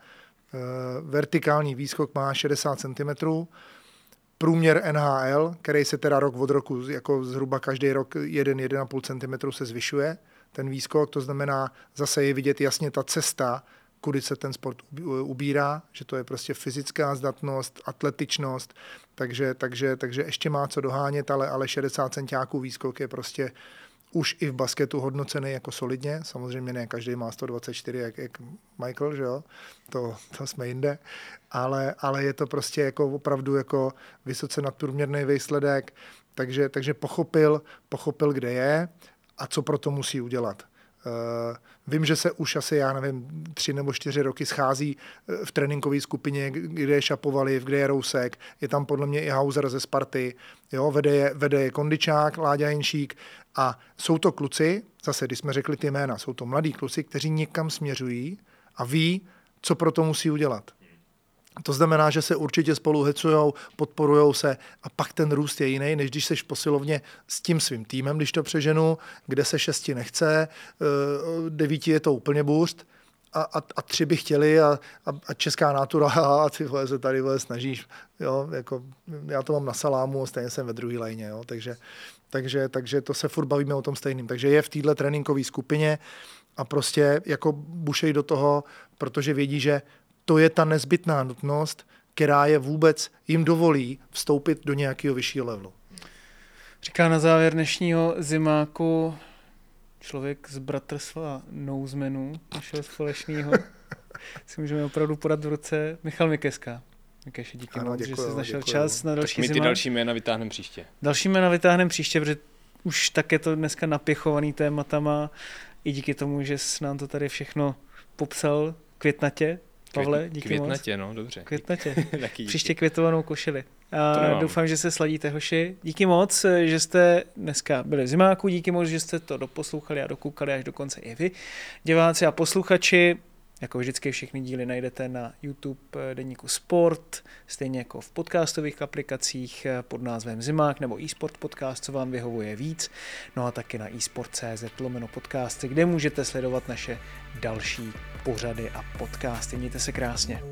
Speaker 6: eh, vertikální výskok má 60 cm, průměr NHL, který se teda rok od roku, jako zhruba každý rok 1-1,5 cm se zvyšuje, ten výskok, to znamená, zase je vidět jasně ta cesta, kudy se ten sport ubírá, že to je prostě fyzická zdatnost, atletičnost, takže, takže, takže ještě má co dohánět, ale, ale 60 centiáků výskok je prostě už i v basketu hodnocený jako solidně. Samozřejmě ne každý má 124 jak, jak Michael, že jo? To, to jsme jinde. Ale, ale je to prostě jako opravdu jako vysoce nadprůměrný výsledek, takže, takže pochopil, pochopil, kde je a co pro to musí udělat. Uh, vím, že se už asi, já nevím, tři nebo čtyři roky schází eh, v tréninkové skupině, kde je Šapovaliv, kde je Rousek, je tam podle mě i Hauser ze Sparty, jo, vede je, vede je Kondičák, Láďa Jenšík a jsou to kluci, zase, když jsme řekli ty jména, jsou to mladí kluci, kteří někam směřují a ví, co pro to musí udělat. To znamená, že se určitě spolu hecujou, podporujou se a pak ten růst je jiný, než když seš posilovně s tím svým týmem, když to přeženu, kde se šesti nechce, eh, devíti je to úplně bůřt a, a, a tři by chtěli a, a, a česká natura [LAUGHS] a ty vole se tady vole snažíš, jo, jako já to mám na salámu, stejně jsem ve druhé lajně, jo, takže, takže, takže to se furt bavíme o tom stejným. Takže je v téhle tréninkové skupině a prostě jako bušej do toho, protože vědí, že to je ta nezbytná nutnost, která je vůbec jim dovolí vstoupit do nějakého vyššího levelu.
Speaker 5: Říká na závěr dnešního zimáku člověk z bratrstva Nouzmenů, našeho společného. [LAUGHS] si můžeme opravdu podat v ruce. Michal Mikeska. Mikeši, díky ano, moc, děkuju, že jsi našel děkuju. čas na další
Speaker 7: tak my ty zima. další jména vytáhneme příště.
Speaker 5: Další jména vytáhneme příště, protože už tak je to dneska napěchovaný tématama. I díky tomu, že jsi nám to tady všechno popsal květnatě, Pavle, díky
Speaker 7: Květnatě,
Speaker 5: moc.
Speaker 7: no, dobře.
Speaker 5: Květnatě. [LAUGHS] Příště květovanou košili. A doufám, že se sladíte, hoši. Díky moc, že jste dneska byli v zimáku, díky moc, že jste to doposlouchali a dokoukali až do konce i vy. Diváci a posluchači, jako vždycky všechny díly najdete na YouTube eh, Deníku Sport, stejně jako v podcastových aplikacích eh, pod názvem Zimák nebo eSport podcast, co vám vyhovuje víc. No a taky na eSport.cz lomeno podcasty, kde můžete sledovat naše další pořady a podcasty. Mějte se krásně.